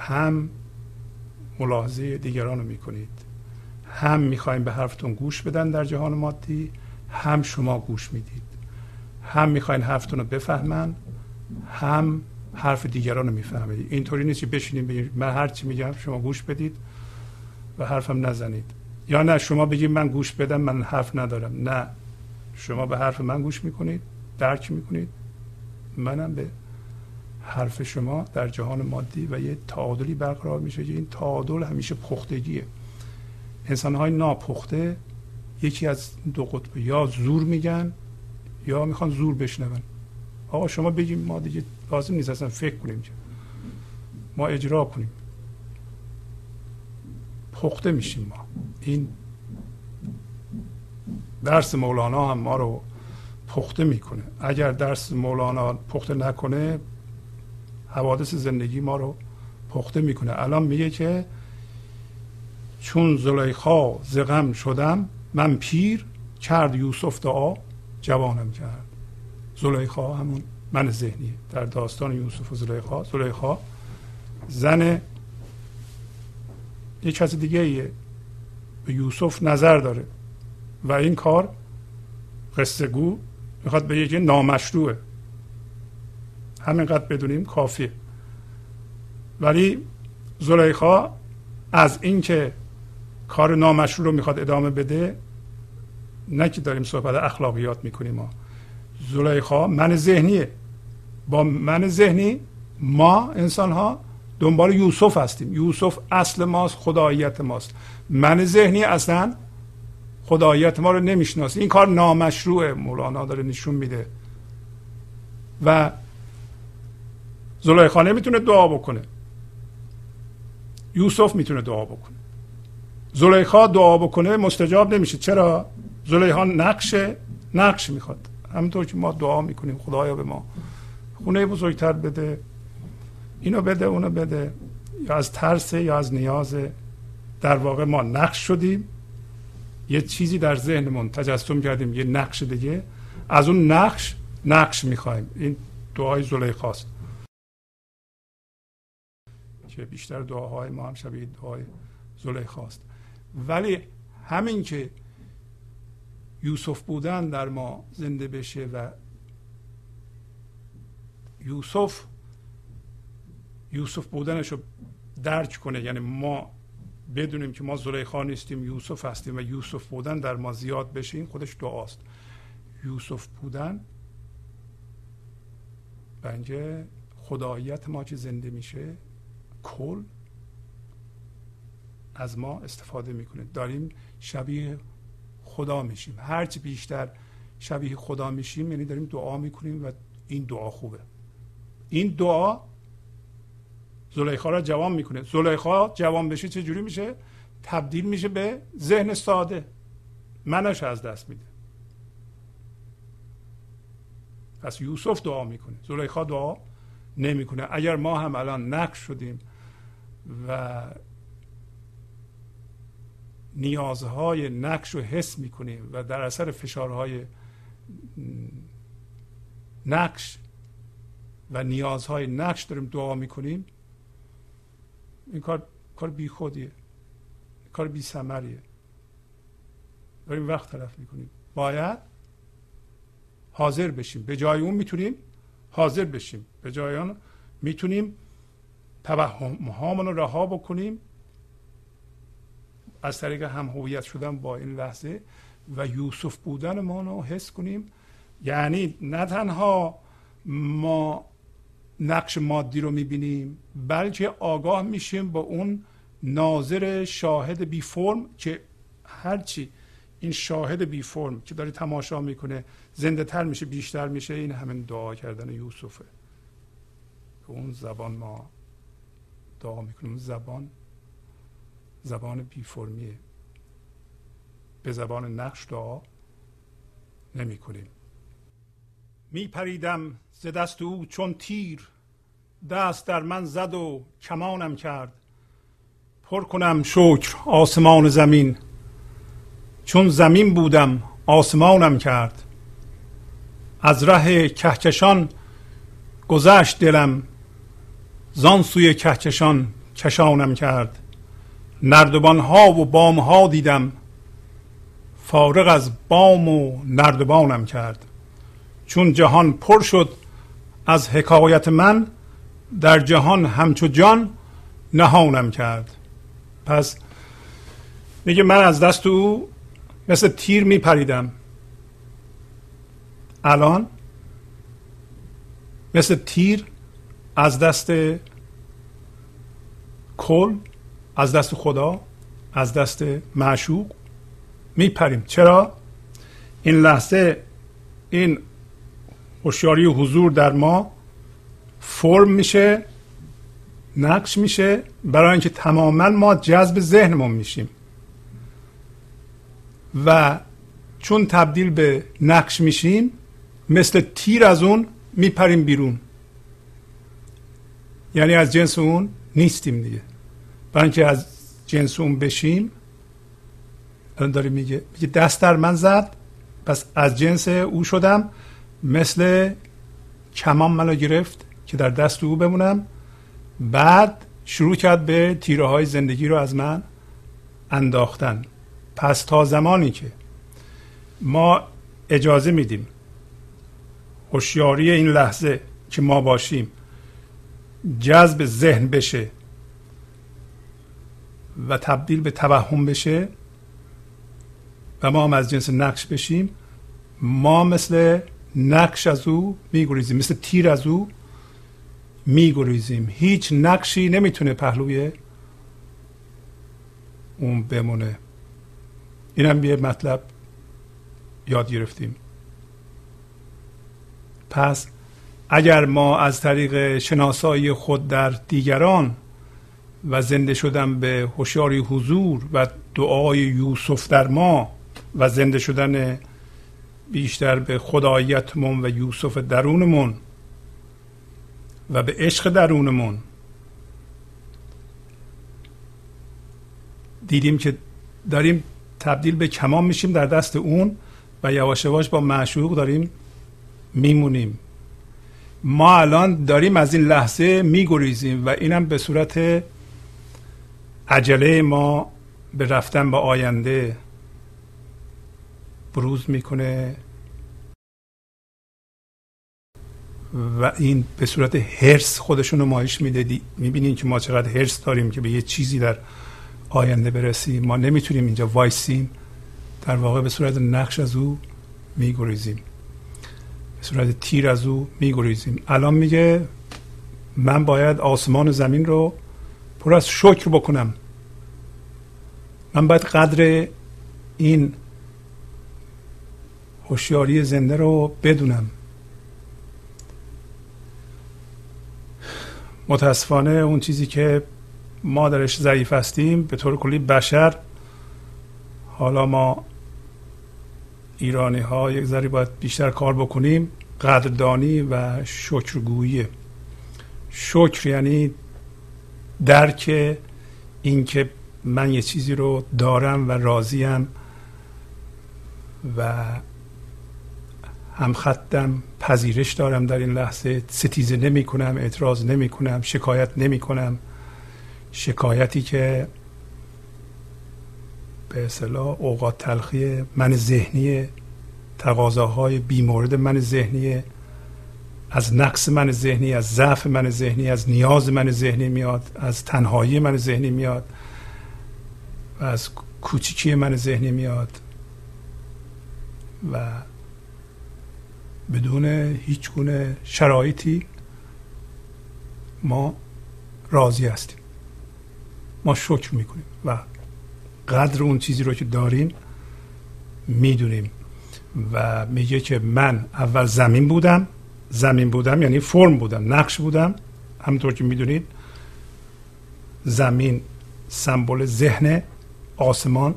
هم ملاحظه دیگران رو می‌کنید. هم می‌خوایم به حرفتون گوش بدن در جهان مادی هم شما گوش می‌دید. هم می‌خواین حرفتون رو بفهمن هم حرف دیگران رو می‌فهمید. اینطوری نیست که بشینیم بگیم من هر چی میگم شما گوش بدید و حرفم نزنید. یا نه شما بگید من گوش بدم من حرف ندارم. نه شما به حرف من گوش می‌کنید درک می‌کنید منم به حرف شما در جهان مادی و یه تعادلی برقرار میشه که این تعادل همیشه پختگیه. انسان های ناپخته یکی از دو قطب یا زور میگن یا می‌خوان زور بشنون. آقا شما بگیم ما دیگه لازم نیست اصلا فکر کنیم که. ما اجرا کنیم. پخته میشیم ما. این درس مولانا هم ما رو پخته می‌کنه. اگر درس مولانا پخته نکنه حوادث زندگی ما رو پخته می‌کنه. الان میگه که چون زلیخا زغم شدم من پیر کرد یوسف دعا جوانم کرد. زلیخا همون من ذهنی. در داستان یوسف و زلیخا زلیخا زن یک کس دیگه ایه. به یوسف نظر داره. و این کار قصه گو می‌خواد به یکی نامشروعه. همینقدر بدونیم کافیه. ولی زلیخا از اینکه کار نامشروع رو می‌خواد ادامه بده نه که داریم صحبت اخلاقیات می‌کنیم ما. زلیخا من ذهنیه. با من ذهنی ما انسان ها دنبال یوسف هستیم. یوسف اصل ماست خداییت ماست. من ذهنی اصلا خداییت ما رو نمی‌شناسه. این کار نامشروعه. مولانا داره نشون میده. و زلیخا نمی‌تونه دعا بکنه. یوسف می‌تونه دعا بکنه. زلیخا دعا بکنه مستجاب نمیشه. چرا؟ زلیخا نقش نقش می‌خواد. همونطور که ما دعا می‌کنیم خدایا به ما خونه بزرگتر بده. اینو بده اونو بده. یا از ترس یا از نیاز. در واقع ما نقش شدیم. یه چیزی در ذهنمون تجسم کردیم یه نقش دیگه. از اون نقش نقش می‌خوایم. این دعای زلیخاست. که بیشتر دعاهای ما هم شبیه دعای زلیخاست ولی همین که یوسف بودن در ما زنده بشه و یوسف یوسف بودنش رو درک کنه یعنی ما بدونیم که ما زلیخا نیستیم یوسف هستیم و یوسف بودن در ما زیاد بشه این خودش دعاست یوسف بودن بنجه خداییت ما که زنده میشه؟ کل از ما استفاده می‌کنه. داریم شبیه خدا میشیم. هرچی بیشتر شبیه خدا میشیم یعنی داریم دعا می‌کنیم و این دعا خوبه. این دعا زلیخا را جوان می‌کنه. زلیخا جوان بشه چه جوری میشه؟ تبدیل میشه به ذهن ساده. منش از دست میده. پس یوسف دعا می‌کنه. زلیخا دعا نمی‌کنه. اگر ما هم الان نقش شدیم و نیازهای نقش رو حس می‌کنیم و در اثر فشارهای نقش و نیازهای نقش داریم دعا می‌کنیم این کار کار بی خودیه کار بی سمریه داریم وقت تلف می‌کنیم. باید حاضر بشیم. به جای اون می‌تونیم حاضر بشیم. به جای اون می‌تونیم توهم هامون رو رها بکنیم. از طریق هم هویت شدن با این لحظه و یوسف بودن ما رو حس کنیم. یعنی نه تنها ما نقش مادی رو می‌بینیم بلکه آگاه میشیم با اون ناظر شاهد بی فرم که هرچی این شاهد بی فرم که داره تماشا می‌کنه زنده تر میشه بیشتر میشه این همین دعا کردن یوسفه. که اون زبان ما می‌کنیم زبان زبان بی فرمیه به زبان نقش دعا نمی کنیم می پریدم ز دست او چون تیر. دست در من زد و کمانم کرد. پر کنم شکر آسمان زمین. چون زمین بودم آسمانم کرد. از ره کهکشان گذشت دلم. زان سوی کهکشان کشانم کرد. نردبان ها و بام ها دیدم. فارغ از بام و نردبانم کرد. چون جهان پر شد از حکایت من در جهان همچو جان نهانم کرد. پس میگه من از دست او مثل تیر میپریدم. الان مثل تیر از دست کل از دست خدا از دست معشوق میپریم. چرا؟ این لحظه این هوشیاری حضور در ما فرم میشه نقش میشه برای اینکه تماما ما جذب ذهنمون میشیم. و چون تبدیل به نقش میشیم مثل تیر از اون میپریم بیرون. یعنی از جنس اون نیستیم دیگه. برای اینکه از جنس اون بشیم الان داره میگه میگه دست در من زد پس از جنس او شدم مثل کمان منو گرفت که در دست او بمونم. بعد شروع کرد به تیره های زندگی رو از من انداختن. پس تا زمانی که ما اجازه میدیم هوشیاری این لحظه که ما باشیم جذب ذهن بشه و تبدیل به توهم بشه و ما هم از جنس نقش بشیم ما مثل نقش از او میگریزیم مثل تیر از او میگریزیم. هیچ نقشی نمی‌تونه پهلوی اون بمونه. این هم یه مطلب یاد گرفتیم. پس اگر ما از طریق شناسایی خود در دیگران و زنده شدن به هوشیاری حضور و دعای یوسف در ما و زنده شدن بیشتر به خدایتمون و یوسف درونمون و به عشق درونمون دیدیم که داریم تبدیل به کمان میشیم در دست اون و یواش یواش با معشوق داریم میمونیم. ما الان داریم از این لحظه میگریزیم و اینم به صورت عجله ما به رفتن به آینده بروز می‌کنه و این به صورت هرس خودشون نمایش میده. می‌بینین که ما چقدر هرس داریم که به یه چیزی در آینده برسیم. ما نمی‌تونیم اینجا وایسیم. در واقع به صورت نقش از او میگریزیم. صورت تیر از او میگریزیم. الان میگه من باید آسمان و زمین رو پر از شکر بکنم. من باید قدر این هوشیاری زنده رو بدونم. متاسفانه اون چیزی که ما درش ضعیف هستیم به طور کلی بشر حالا ما ایرانی ها یک ذری باید بیشتر کار بکنیم. قدردانی و شکرگویی. شکر یعنی درک اینکه من یه چیزی رو دارم و راضیم و هم خطم پذیرش دارم در این لحظه. ستیزه نمی کنم اعتراض نمی کنم شکایت نمی کنم شکایتی که به اصطلاح اوقات تلخی من ذهنی تقاضاهای بیمورد من ذهنی از نقص من ذهنی از ضعف من ذهنی از نیاز من ذهنی میاد از تنهایی من ذهنی میاد و از کوچیکی من ذهنی میاد و بدون هیچ گونه شرایطی ما راضی هستیم. ما شکر می‌کنیم و قدر اون چیزی رو که داریم می‌دونیم. و میگه که من اول زمین بودم. زمین بودم یعنی فرم بودم نقش بودم. همونطور که می‌دونید زمین سمبل ذهن آسمان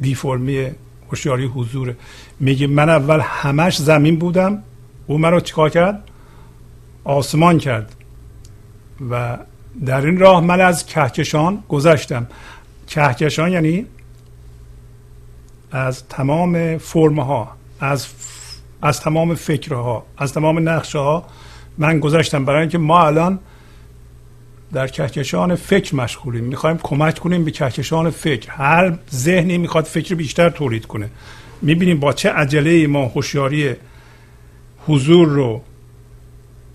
بی فرمی هوشیاری حضور. میگه من اول همش زمین بودم. او مرا چیکار کرد؟ آسمان کرد. و در این راه من از کهکشان گذشتم. کهکشان یعنی از تمام فرمها از از تمام فکرها از تمام نقشه ها من گذاشتم برای اینکه ما الان در کهکشان فکر مشغولیم. می‌خوایم کمک کنیم به کهکشان فکر. هر ذهنی می‌خواد فکر بیشتر تولید کنه. می‌بینیم با چه عجله ما هوشیاری حضور رو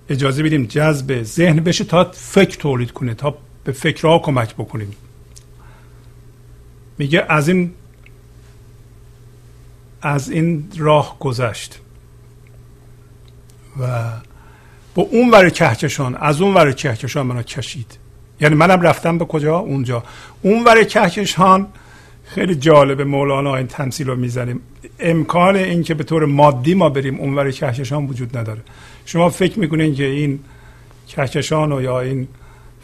اجازه بدیم جذب ذهن بشه تا فکر تولید کنه تا به فکرها کمک بکنیم. میگه از این از این راه گذشت. و با اون ور کهکشان از اون ور کهکشان منو کشید. یعنی منم رفتم به کجا؟ اونجا. اون ور کهکشان خیلی جالب مولانا این تمثیل رو می‌زنیم. امکان اینکه به طور مادی ما بریم اونور کهکشان وجود نداره. شما فکر می‌کنین که این کهکشان و یا این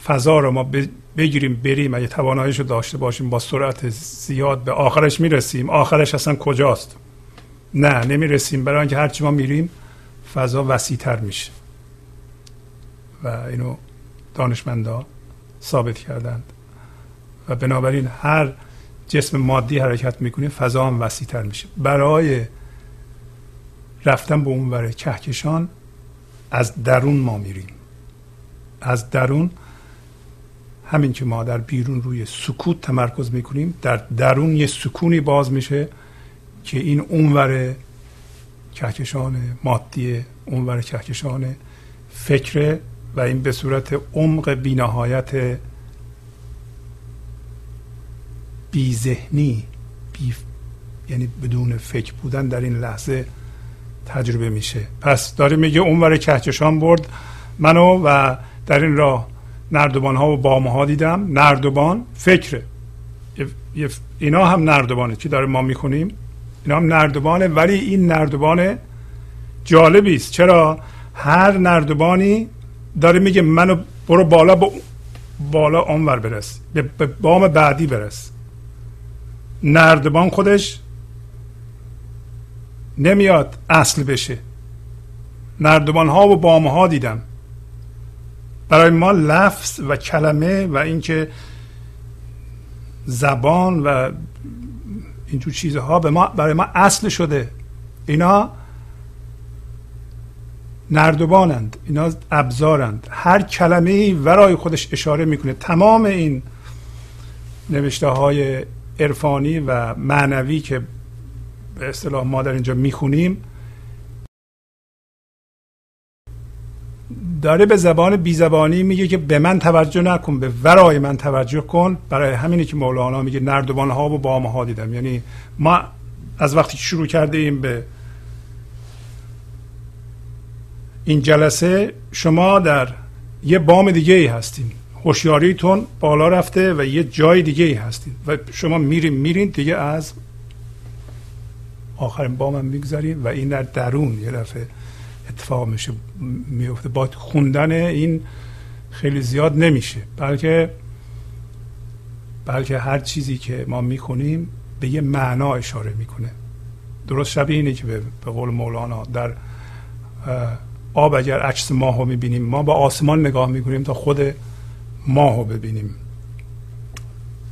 فضا رو ما بگیریم بریم. اگه تواناییش رو داشته باشیم با سرعت زیاد به آخرش می‌رسیم. آخرش اصلا کجاست؟ نه نمی‌رسیم. برای اینکه هرچی ما میریم فضا وسیعتر میشه. و اینو دانشمندا ثابت کردند. و بنابراین هر جسم مادی حرکت می‌کنه فضا هم وسیع میشه. برای رفتن به اون وره کهکشان از درون ما میریم. از درون همین که ما در بیرون روی سکوت تمرکز می‌کنیم در درون یه سکونی باز میشه که این اونور کهکشان مادی اونور کهکشان فکر و این به صورت عمق بینهایت بی ذهنی بی یعنی بدون فکر بودن در این لحظه تجربه میشه. پس داره میگه اونور کهکشان برد منو و در این راه نردبان ها و بام ها دیدم. نردبان فکره. اینا هم نردبانه. چی داره ما می‌کنیم اینا هم نردبانه ولی این نردبان جالبی است. چرا؟ هر نردبانی داره میگه منو برو بالا با بالا اونور برس. به بام بعدی برس. نردبان خودش نمیاد اصل بشه. نردبان ها و بام ها دیدم. برای ما لفظ و کلمه و اینکه زبان و اینجور چیزها به ما برای ما اصل شده. اینا نردبانند اینا ابزارند. هر کلمه ای ورای خودش اشاره می‌کنه. تمام این نوشته های عرفانی و معنوی که به اصطلاح ما در اینجا می‌خونیم داره به زبان بیزبانی میگه که به من توجه نکن به ورای من توجه کن. برای همینی که مولانا میگه نردبان ها و بام ها دیدم. یعنی ما از وقتی شروع کرده ایم به این جلسه شما در یه بام دیگه ای هستیم هوشیاریتون بالا رفته و یه جای دیگه ای هستید و شما میرین میرین دیگه از آخرین بام هم می‌گذاریم و این در درون یه دفعه اتفاق میشه میفته. با خوندن این خیلی زیاد نمیشه. بلکه بلکه هر چیزی که ما می‌کنیم به یه معنا اشاره می‌کنه. درست شبیه اینه که به قول مولانا در آب اگر عکس ماه رو می‌بینیم ما با آسمان نگاه می‌کنیم تا خود ماه رو ببینیم.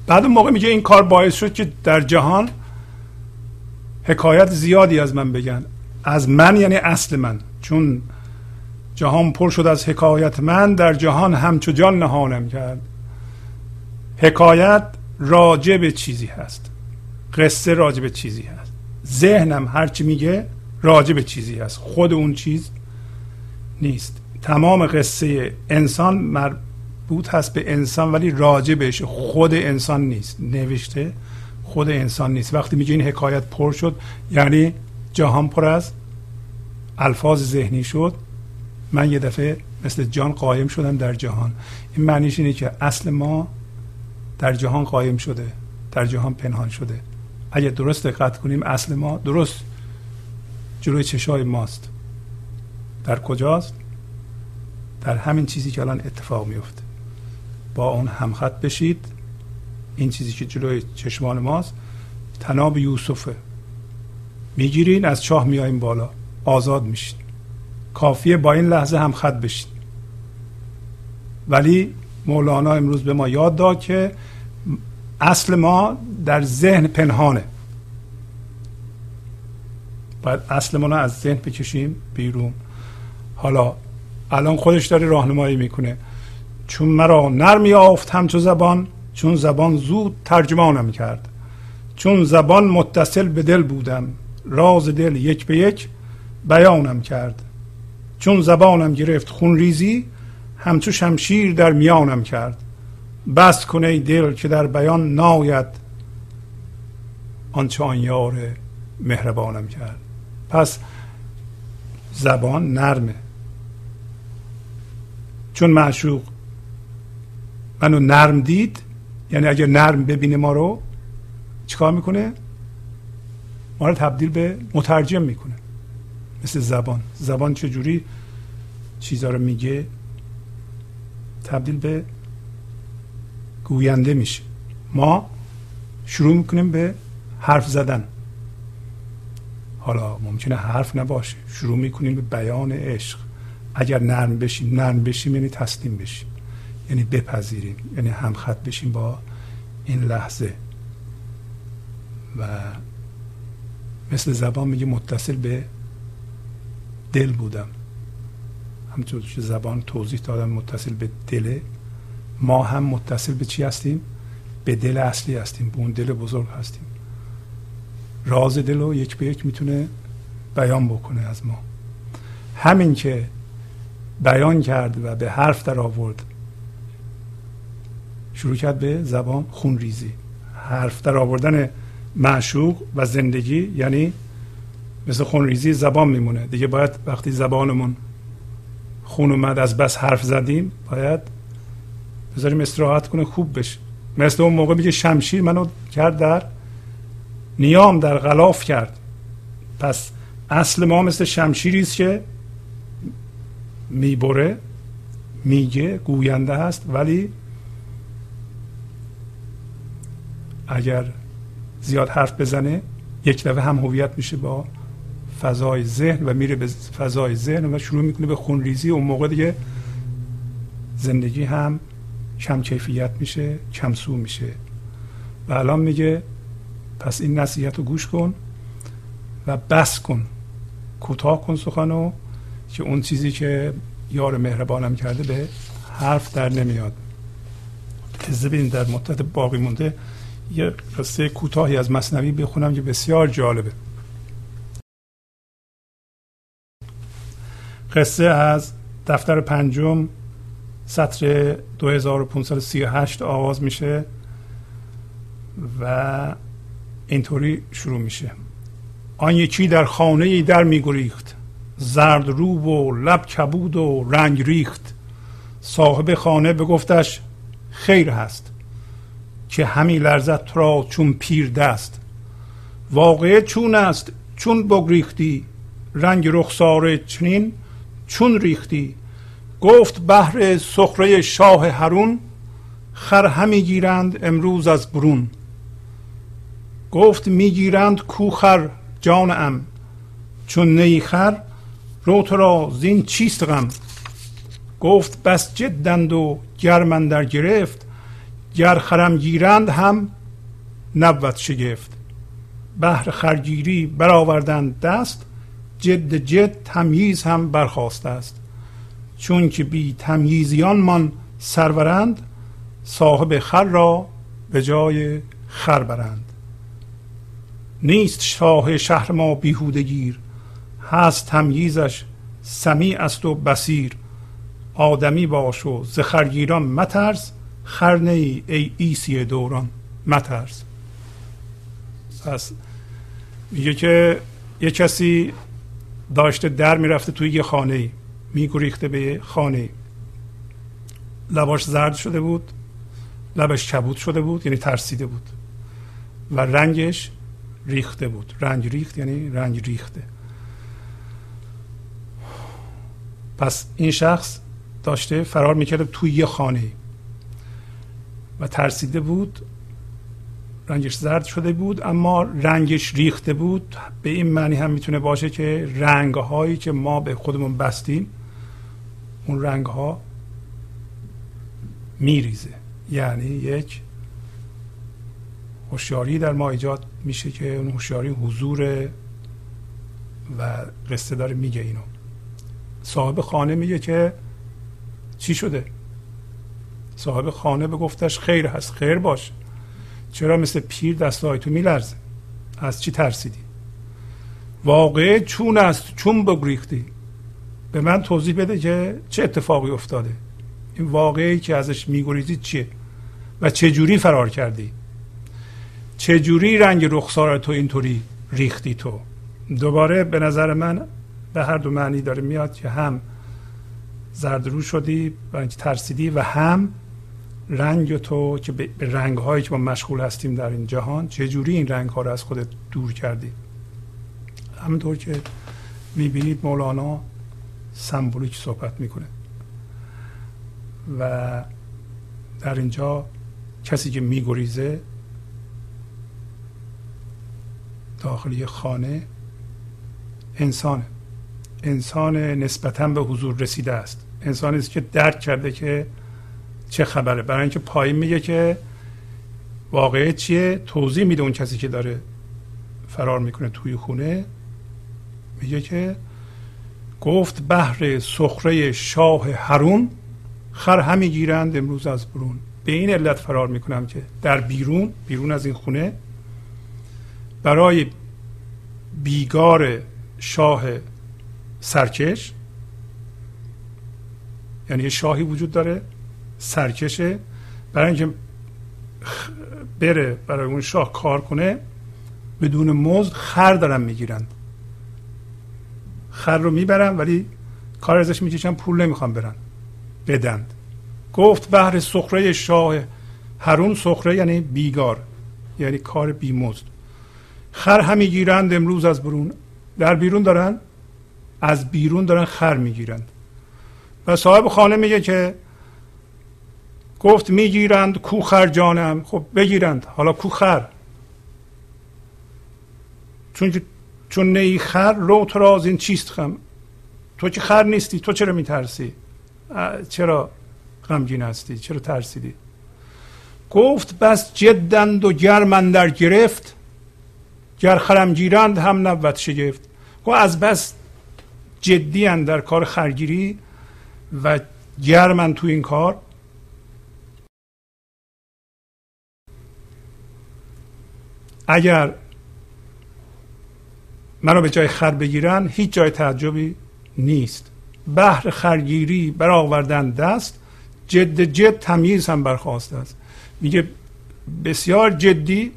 بعد اون موقع میگه این کار باعث شد که در جهان حکایت زیادی از من بگن. از من یعنی اصل من. چون جهان پر شد از حکایت من در جهان همچو جان نهانم کرد. حکایت راجع به چیزی هست. قصه راجع به چیزی هست. ذهنم هرچی میگه راجع به چیزی هست. خود اون چیز نیست. تمام قصه انسان مربوط هست به انسان ولی راجع بهش خود انسان نیست. نوشته خود انسان نیست. وقتی میگه این حکایت پر شد یعنی جهان پر از الفاظ ذهنی شد من یه دفعه مثل جان قایم شدم در جهان. این معنیش اینه که اصل ما در جهان قایم شده در جهان پنهان شده. اگه درست دقت کنیم اصل ما درست جلوی چشای ماست. در کجاست؟ در همین چیزی که الان اتفاق میفته با اون همخط بشید. این چیزی که جلوی چشمان ماست. تناب یوسفه. می‌گیرین از چاه میاییم بالا. آزاد میشین. کافیه با این لحظه هم خط بشین. ولی مولانا امروز به ما یاد داد که اصل ما در ذهن پنهانه. باید اصل ما رو از ذهن بکشیم بیرون. حالا الان خودش داره راهنمایی می‌کنه. چون مرا نرمی آفت همچو زبان چون زبان زود ترجمانم کرد. چون زبان متصل به دل بودم راز دل یک به یک بیانم کرد. چون زبانم گرفت خون ریزی همچو شمشیر در میانم کرد. بس کنه دل که در بیان ناید. آنچه آن یار مهربانم کرد. پس زبان نرمه. چون معشوق منو نرم دید یعنی اگر نرم ببینه ما رو چیکار می‌کنه؟ ما رو تبدیل به مترجم می‌کنه. مثل زبان. زبان چجوری چیزها رو میگه؟ تبدیل به گوینده میشه. ما شروع می‌کنیم به حرف زدن. حالا ممکنه حرف نباشه. شروع می‌کنیم به بیان عشق. اگر نرم بشیم نرم بشیم یعنی تسلیم بشیم. یعنی بپذیریم. یعنی همخط بشیم با این لحظه. و مثل زبان میگه متصل به دل بودم. همونطور که زبان توضیح دادم متصل به دله ما هم متصل به چی هستیم؟ به دل اصلی هستیم به اون دل بزرگ هستیم. راز دل رو یک به یک می‌تونه بیان بکنه از ما. همین که بیان کرد و به حرف در آورد شروع کرد به زبان خون ریزی حرف در آوردن معشوق و زندگی یعنی مثل خون ریزی زبان میمونه. دیگه باید وقتی زبانمون خون اومد از بس حرف زدیم باید بذاریم استراحت کنه خوب بشه. مثل اون موقع میگه شمشیر منو کرد در نیام در غلاف کرد. پس اصل ما مثل شمشیری است که می‌بره میگه گوینده هست. ولی اگر زیاد حرف بزنه یک دفعه هم هویت میشه با فضای ذهن و میره به فضای ذهن و شروع می‌کنه به خونریزی. اون موقع دیگه زندگی هم کم کیفیت میشه کم سو میشه. و الان میگه پس این نصیحت رو گوش کن و بس کن کوتاه کن سخنو که اون چیزی که یار مهربانم کرده به حرف در نمیاد. تزه ببین در مدت باقی مونده یه قصه کوتاهی از مصنوی بخونم که بسیار جالبه. قصه از دفتر پنجم سطر 2538 آغاز میشه و اینطوری شروع میشه. آن یکی در خانه ای در میگریخت. زرد رو و لب کبود و رنگ ریخت. صاحب خانه بگفتش خیر هست که همی لرزد تو را چون پیر دست. واقعه چون است چون بگریختی. رنگ رخسار چنین چون ریختی؟ گفت بهر سخره شاه هرون خر همی گیرند امروز از برون. گفت می‌گیرند کوخر جان ام چون نی خر رو تو را زین چیست غم؟ گفت بس جدند و گرمن در گرفت گر خرم گیرند هم نبود شگفت. بهر خرگیری برآوردند دست جد جد تمییز هم برخواسته است. چون که بی تمییزیان من سرورند صاحب خر را به جای خر برند. نیست شاه شهر ما بیهوده گیر هست تمییزش سمیع است و بسیر آدمی باش و ز خرگیران مترس خر ای ای ایسی دوران مترس. پس میگه که یه کسی داشته در می‌رفته توی یه خانه میگریخته به خانه لباش زرد شده بود لبش کبود شده بود یعنی ترسیده بود. و رنگش ریخته بود. رنگ ریخت یعنی رنگ ریخته. پس این شخص داشته فرار می‌کرده توی یه خانه و ترسیده بود رنگش زرد شده بود اما رنگش ریخته بود. به این معنی هم می‌تونه باشه که رنگ هایی که ما به خودمون بستیم اون رنگ ها میریزه. یعنی یک هوشیاری در ما ایجاد میشه که اون هوشیاری حضور و قصه داره میگه اینو. صاحب خانه میگه که چی شده؟ صاحب خانه به گفتش خیر هست خیر باش. چرا مثل پیر دستای تو میلرزه؟ از چی ترسیدی؟ واقعه چون است چون بگریختی. به من توضیح بده که چه اتفاقی افتاده. این واقعی که ازش میگریزی چیه؟ و چه جوری فرار کردی؟ چه جوری رنگ رخسار تو اینطوری ریختی تو؟ دوباره به نظر من به هر دو معنی داره میاد که هم زردرو شدی و ترسیدی و هم رنگ تو که به رنگ هایی که ما مشغول هستیم در این جهان چه جوری این رنگ ها رو از خودت دور کردی؟ همونطور که می‌بینید مولانا سمبولیک صحبت می‌کنه. و در اینجا کسی که میگریزه داخلی خانه انسانه. انسان نسبتا به حضور رسیده است. انسانی است که درک کرده که چه خبره؟ برای اینکه پایین میگه که واقعه چیه؟ توضیح میده اون کسی که داره فرار می‌کنه توی خونه. میگه که گفت بحر سخره شاه هرون خر همی گیرند امروز از برون. به این علت فرار می‌کنم که در بیرون بیرون از این خونه برای بیگار شاه سرکش یعنی شاهی وجود داره. سرکشه. برای اینکه بره برای اون شاه کار کنه بدون مزد خر دارن می‌گیرن. خر رو می‌برن ولی کار ازش می‌کشن پول نمی‌خوان برن. بدند. گفت بهر سخره شاه هرون سخره یعنی بیگار یعنی کار بیمزد خر همی گیرند امروز از برون. در بیرون دارن از بیرون دارن خر می‌گیرند. و صاحب خانه میگه که گفت می‌گیرند کو خر جانم خب بگیرند. حالا کو خر چون چون نی خر رو تو را از این چیست خم؟ تو که خر نیستی تو چرا میترسی؟ چرا غمگین هستی؟ چرا ترسیدی؟ گفت بس جدند و گرمن در گرفت. گر خرم گیرند هم نبود شگفت. گفت از بس جدی در کار خرگیری و گرمن تو این کار. اگر منو به جای خر بگیرن هیچ جای تعجبی نیست. بحر خرگیری برآوردن دست جد جد تمیز هم برخواسته است. میگه بسیار جدی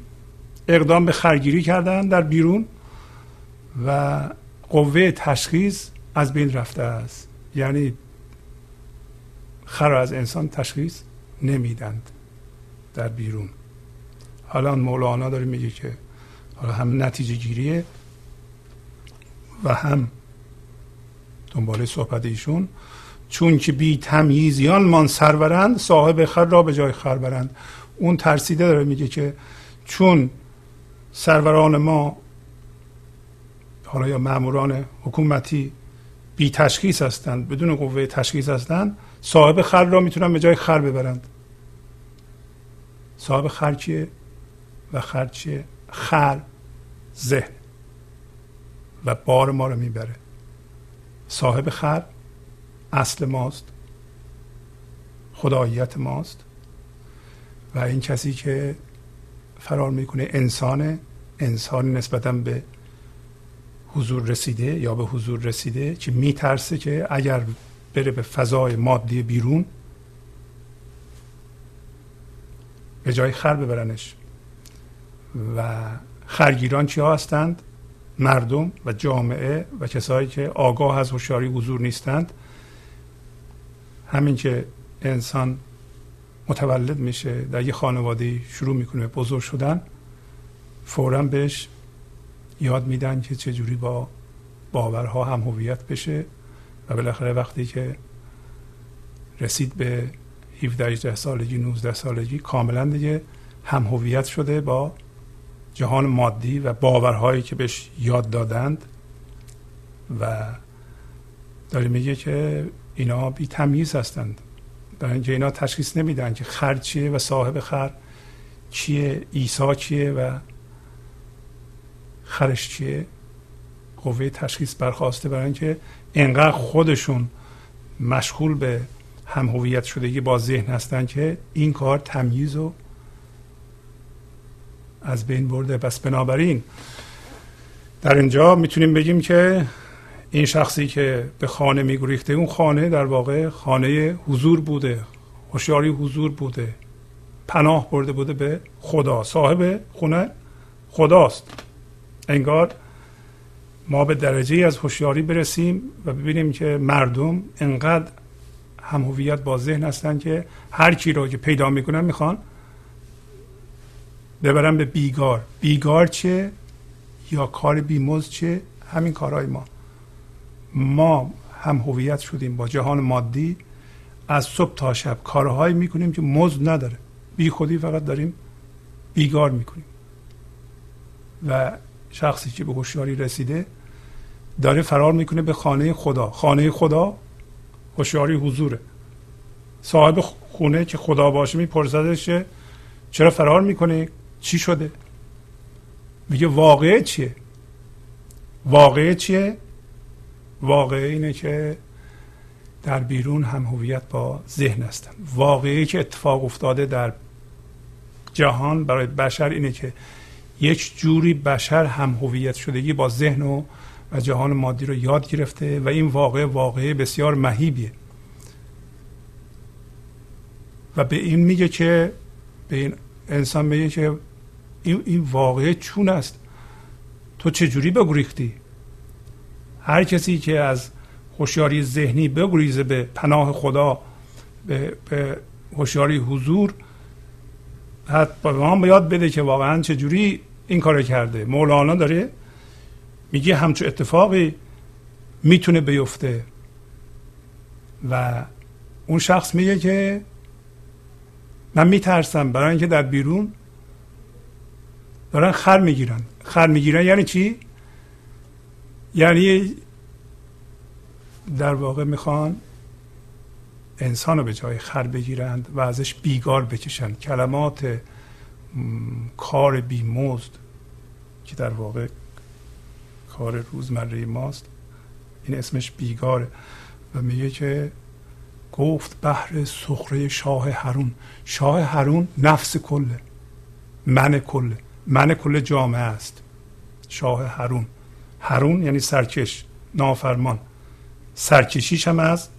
اقدام به خرگیری کردن در بیرون و قوه تشخیص از بین رفته است. یعنی خر از انسان تشخیص نمیدند در بیرون. حالا مولانا داره میگه که حالا هم نتیجه گیریه و هم دنباله صحبت ایشون. چون که بی تمییزیان من سرورند صاحب خر را به جای خر برند. اون ترسیده داره میگه که چون سروران ما حالا یا ماموران حکومتی بی تشخیص هستند بدون قوه تشخیص هستند صاحب خر را می‌تونن به جای خر ببرند. صاحب خر کیه؟ و خر چیه خر ذهن و بار ما رو می‌بره. صاحب خر اصل ماست. خداییت ماست. و این کسی که فرار می‌کنه انسان انسان نسبتا به حضور رسیده یا به حضور رسیده که میترسه که اگر بره به فضای مادی بیرون به جای خر ببرنش. و خرگیران چی هستند؟ مردم و جامعه و کسایی که آگاه از هوشیاری حضور نیستند. همین که انسان متولد میشه در یه خانواده شروع می‌کنه بزرگ شدن فورا بهش یاد میدن که چجوری با باورها هم هویت بشه و بالاخره وقتی که رسید به 17 18 سالگی 19 سالگی کاملا دیگه هم هویت شده با جهان مادی و باورهایی که بهش یاد دادند و داره میگه که اینا بی تمیز هستند. برای اینکه اینا تشخیص نمیدن که خر چیه و صاحب خر چیه عیسی چیه و خرش چیه. قوه تشخیص برخواسته برای اینکه انقدر خودشون مشغول به هم هویت شدگی با ذهن هستن که این کار تمیز و از بین برده. پس بنابراین در اینجا می‌تونیم بگیم که این شخصی که به خانه میگریخته اون خانه در واقع خانه حضور بوده هوشیاری حضور بوده پناه برده بوده به خدا. صاحب خونه خداست. انگار ما به درجه از هوشیاری برسیم و ببینیم که مردم انقدر هم هویت با ذهن هستن که هر کی رو که پیدا می‌کنن می‌خوان ببرن به بیگار. بیگار چه؟ یا کار بیموز چه؟ همین کارهای ما. ما هم هویت شدیم با جهان مادی. از صبح تا شب کارهایی می‌کنیم که مزد نداره. بی خودی فقط داریم بیگار می‌کنیم. و شخصی که به هوشیاری رسیده داره فرار می‌کنه به خانه خدا. خانه خدا هوشیاری حضوره. صاحب خونه که خدا باشه میپرسدش چرا فرار می‌کنه چی شده؟ میگه واقعه چیه؟ واقعه چیه؟ واقعه اینه که در بیرون هم هویت با ذهن هستن. واقعی که اتفاق افتاده در جهان برای بشر اینه که یک جوری بشر هم هویت شدگی با ذهن و, و جهان مادی رو یاد گرفته و این واقع واقعه بسیار مهیبیه. و به این میگه که به این انسان میگه که این, این واقعه چون است. تو چجوری بگریختی هر کسی که از هوشیاری ذهنی بگریزه به پناه خدا به, به هوشیاری حضور به ما یاد بده که واقعا چجوری این کار کرده. مولانا داره میگه همچون اتفاقی می‌تونه بیفته. و اون شخص میگه که من میترسم برای اینکه در بیرون دارن خر می‌گیرن. خر می‌گیرن یعنی چی؟ یعنی در واقع می‌خوان انسان رو به جای خر بگیرند و ازش بیگار بکشن. کلمات کار بیمزد که در واقع کار روزمره ماست این اسمش بیگاره و میگه که گفت بحر سخره شاه هرون. شاه هرون نفس کله من کله. من کل جامعه است. شاه هرون. هرون یعنی سرکش. نافرمان. سرکشیش هم از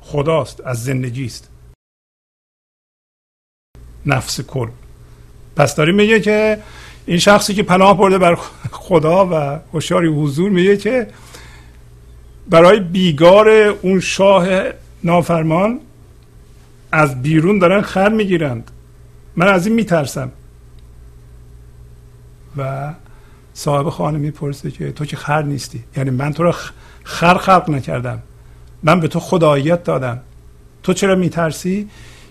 خداست از زندگی است نفس کل. پس داریم میگه که این شخصی که پناه برده بر خدا و هوشیاری حضور میگه که برای بیگار اون شاه نافرمان از بیرون دارن خر می‌گیرند. من از این میترسم. و صاحب خانه می‌پرسه که تو که خر نیستی. یعنی من تو رو خر خلق نکردم. من به تو خداییت دادم. تو چرا میترسی؟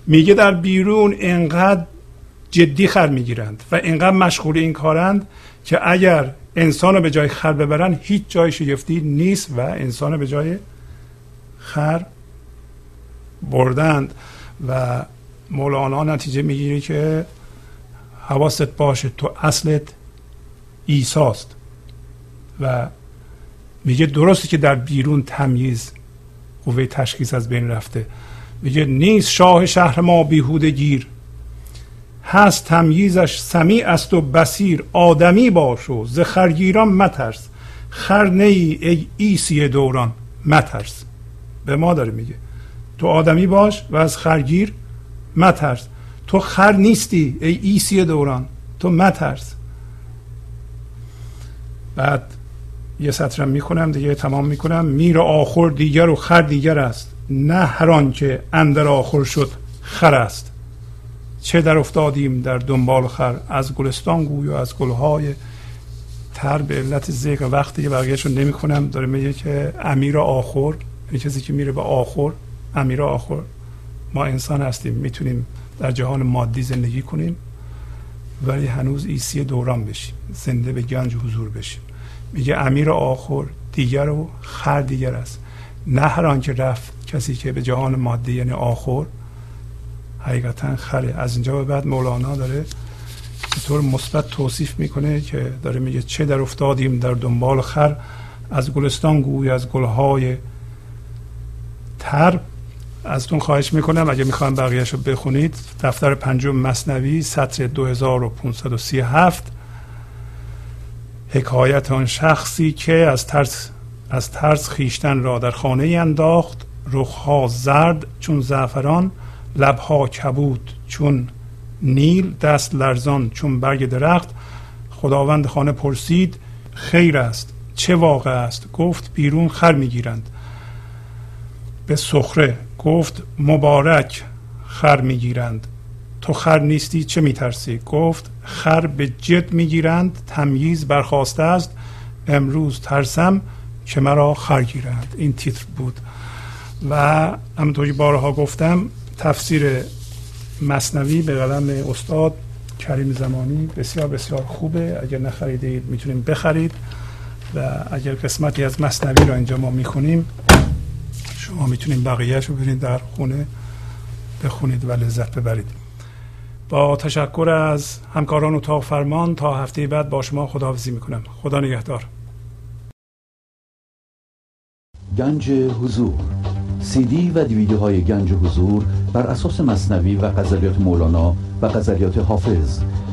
میگه در بیرون انقدر جدی خر می‌گیرند و انقدر مشغول این کارند که اگر انسان رو به جای خر ببرن هیچ جای شگفتی نیست و انسان رو به جای خر بردند. و مولانا نتیجه می‌گیره که حواست باشه تو اصلت ایساست و میگه درسته که در بیرون تمیز قوه تشخیص از بین رفته. میگه نیست شاه شهر ما بیهوده گیر. هست تمییزش سمیع است و بسیر آدمی باش و ز خرگیران مترس. خر نه‌ای ای عیسی دوران مترس. به ما داره میگه. تو آدمی باش و از خرگیر مترس. تو خر نیستی ای عیسی دوران. تو مترس. بعد یه سطرم می‌کنم دیگه تمام می‌کنم. میر آخور دیگر و خر دیگر است. نه هر که اندر آخور شد خر است. چه در افتادیم در دنبال خر؟ از گلستان گوی و از گلهای تر به علت ذکر وقتی که بقیهش رو نمی کنم داره میگه که امیر آخر یعنی کسی که میره به آخر امیر آخر ما انسان هستیم می‌تونیم در جهان مادی زندگی کنیم. ولی هنوز ایسی دوران بشیم. زنده به گنج حضور بشیم. میگه امیر آخر دیگر و خر دیگر است. نه هر آنکه رفت کسی که به جهان مادی یعنی آخر حقیقتا خره. از اینجا به بعد مولانا داره به طور مثبت توصیف می‌کنه که داره میگه چه در افتادیم در دنبال خر. از گلستان گوی از گلهای تر از تون خواهش می‌کنم اگه می‌خوایم بقیهش رو بخونید دفتر پنجم مصنوی سطر 2537 حکایت آن شخصی که از ترس از ترس خیشتن را در خانه انداخت رخها زرد چون زعفران لبها کبود چون نیل دست لرزان چون برگ درخت. خداوند خانه پرسید خیر است چه واقع است؟ گفت بیرون خر می‌گیرند. به سخره گفت مبارک خر می‌گیرند. تو خر نیستی؟ چه میترسی؟ گفت خر به جد می‌گیرند تمییز برخواسته است. امروز ترسم که مرا خر گیرند. این تیتر بود. و همونطور که بارها گفتم تفسیر مصنوی به قلم استاد کریم زمانی بسیار بسیار خوبه. اگر نخریدید می‌تونید بخرید. و اگر قسمتی از مصنوی را اینجا ما می‌کنیم شما می‌تونید بقیهش رو برید در خونه بخونید و لذت ببرید. با تشکر از همکاران اتاق فرمان تا هفته بعد با شما خداحافظی می‌کنم. خدا نگهدار. گنج حضور. سی دی و دیویدیو های گنج حضور بر اساس مصنوی و غزلیات مولانا و غزلیات حافظ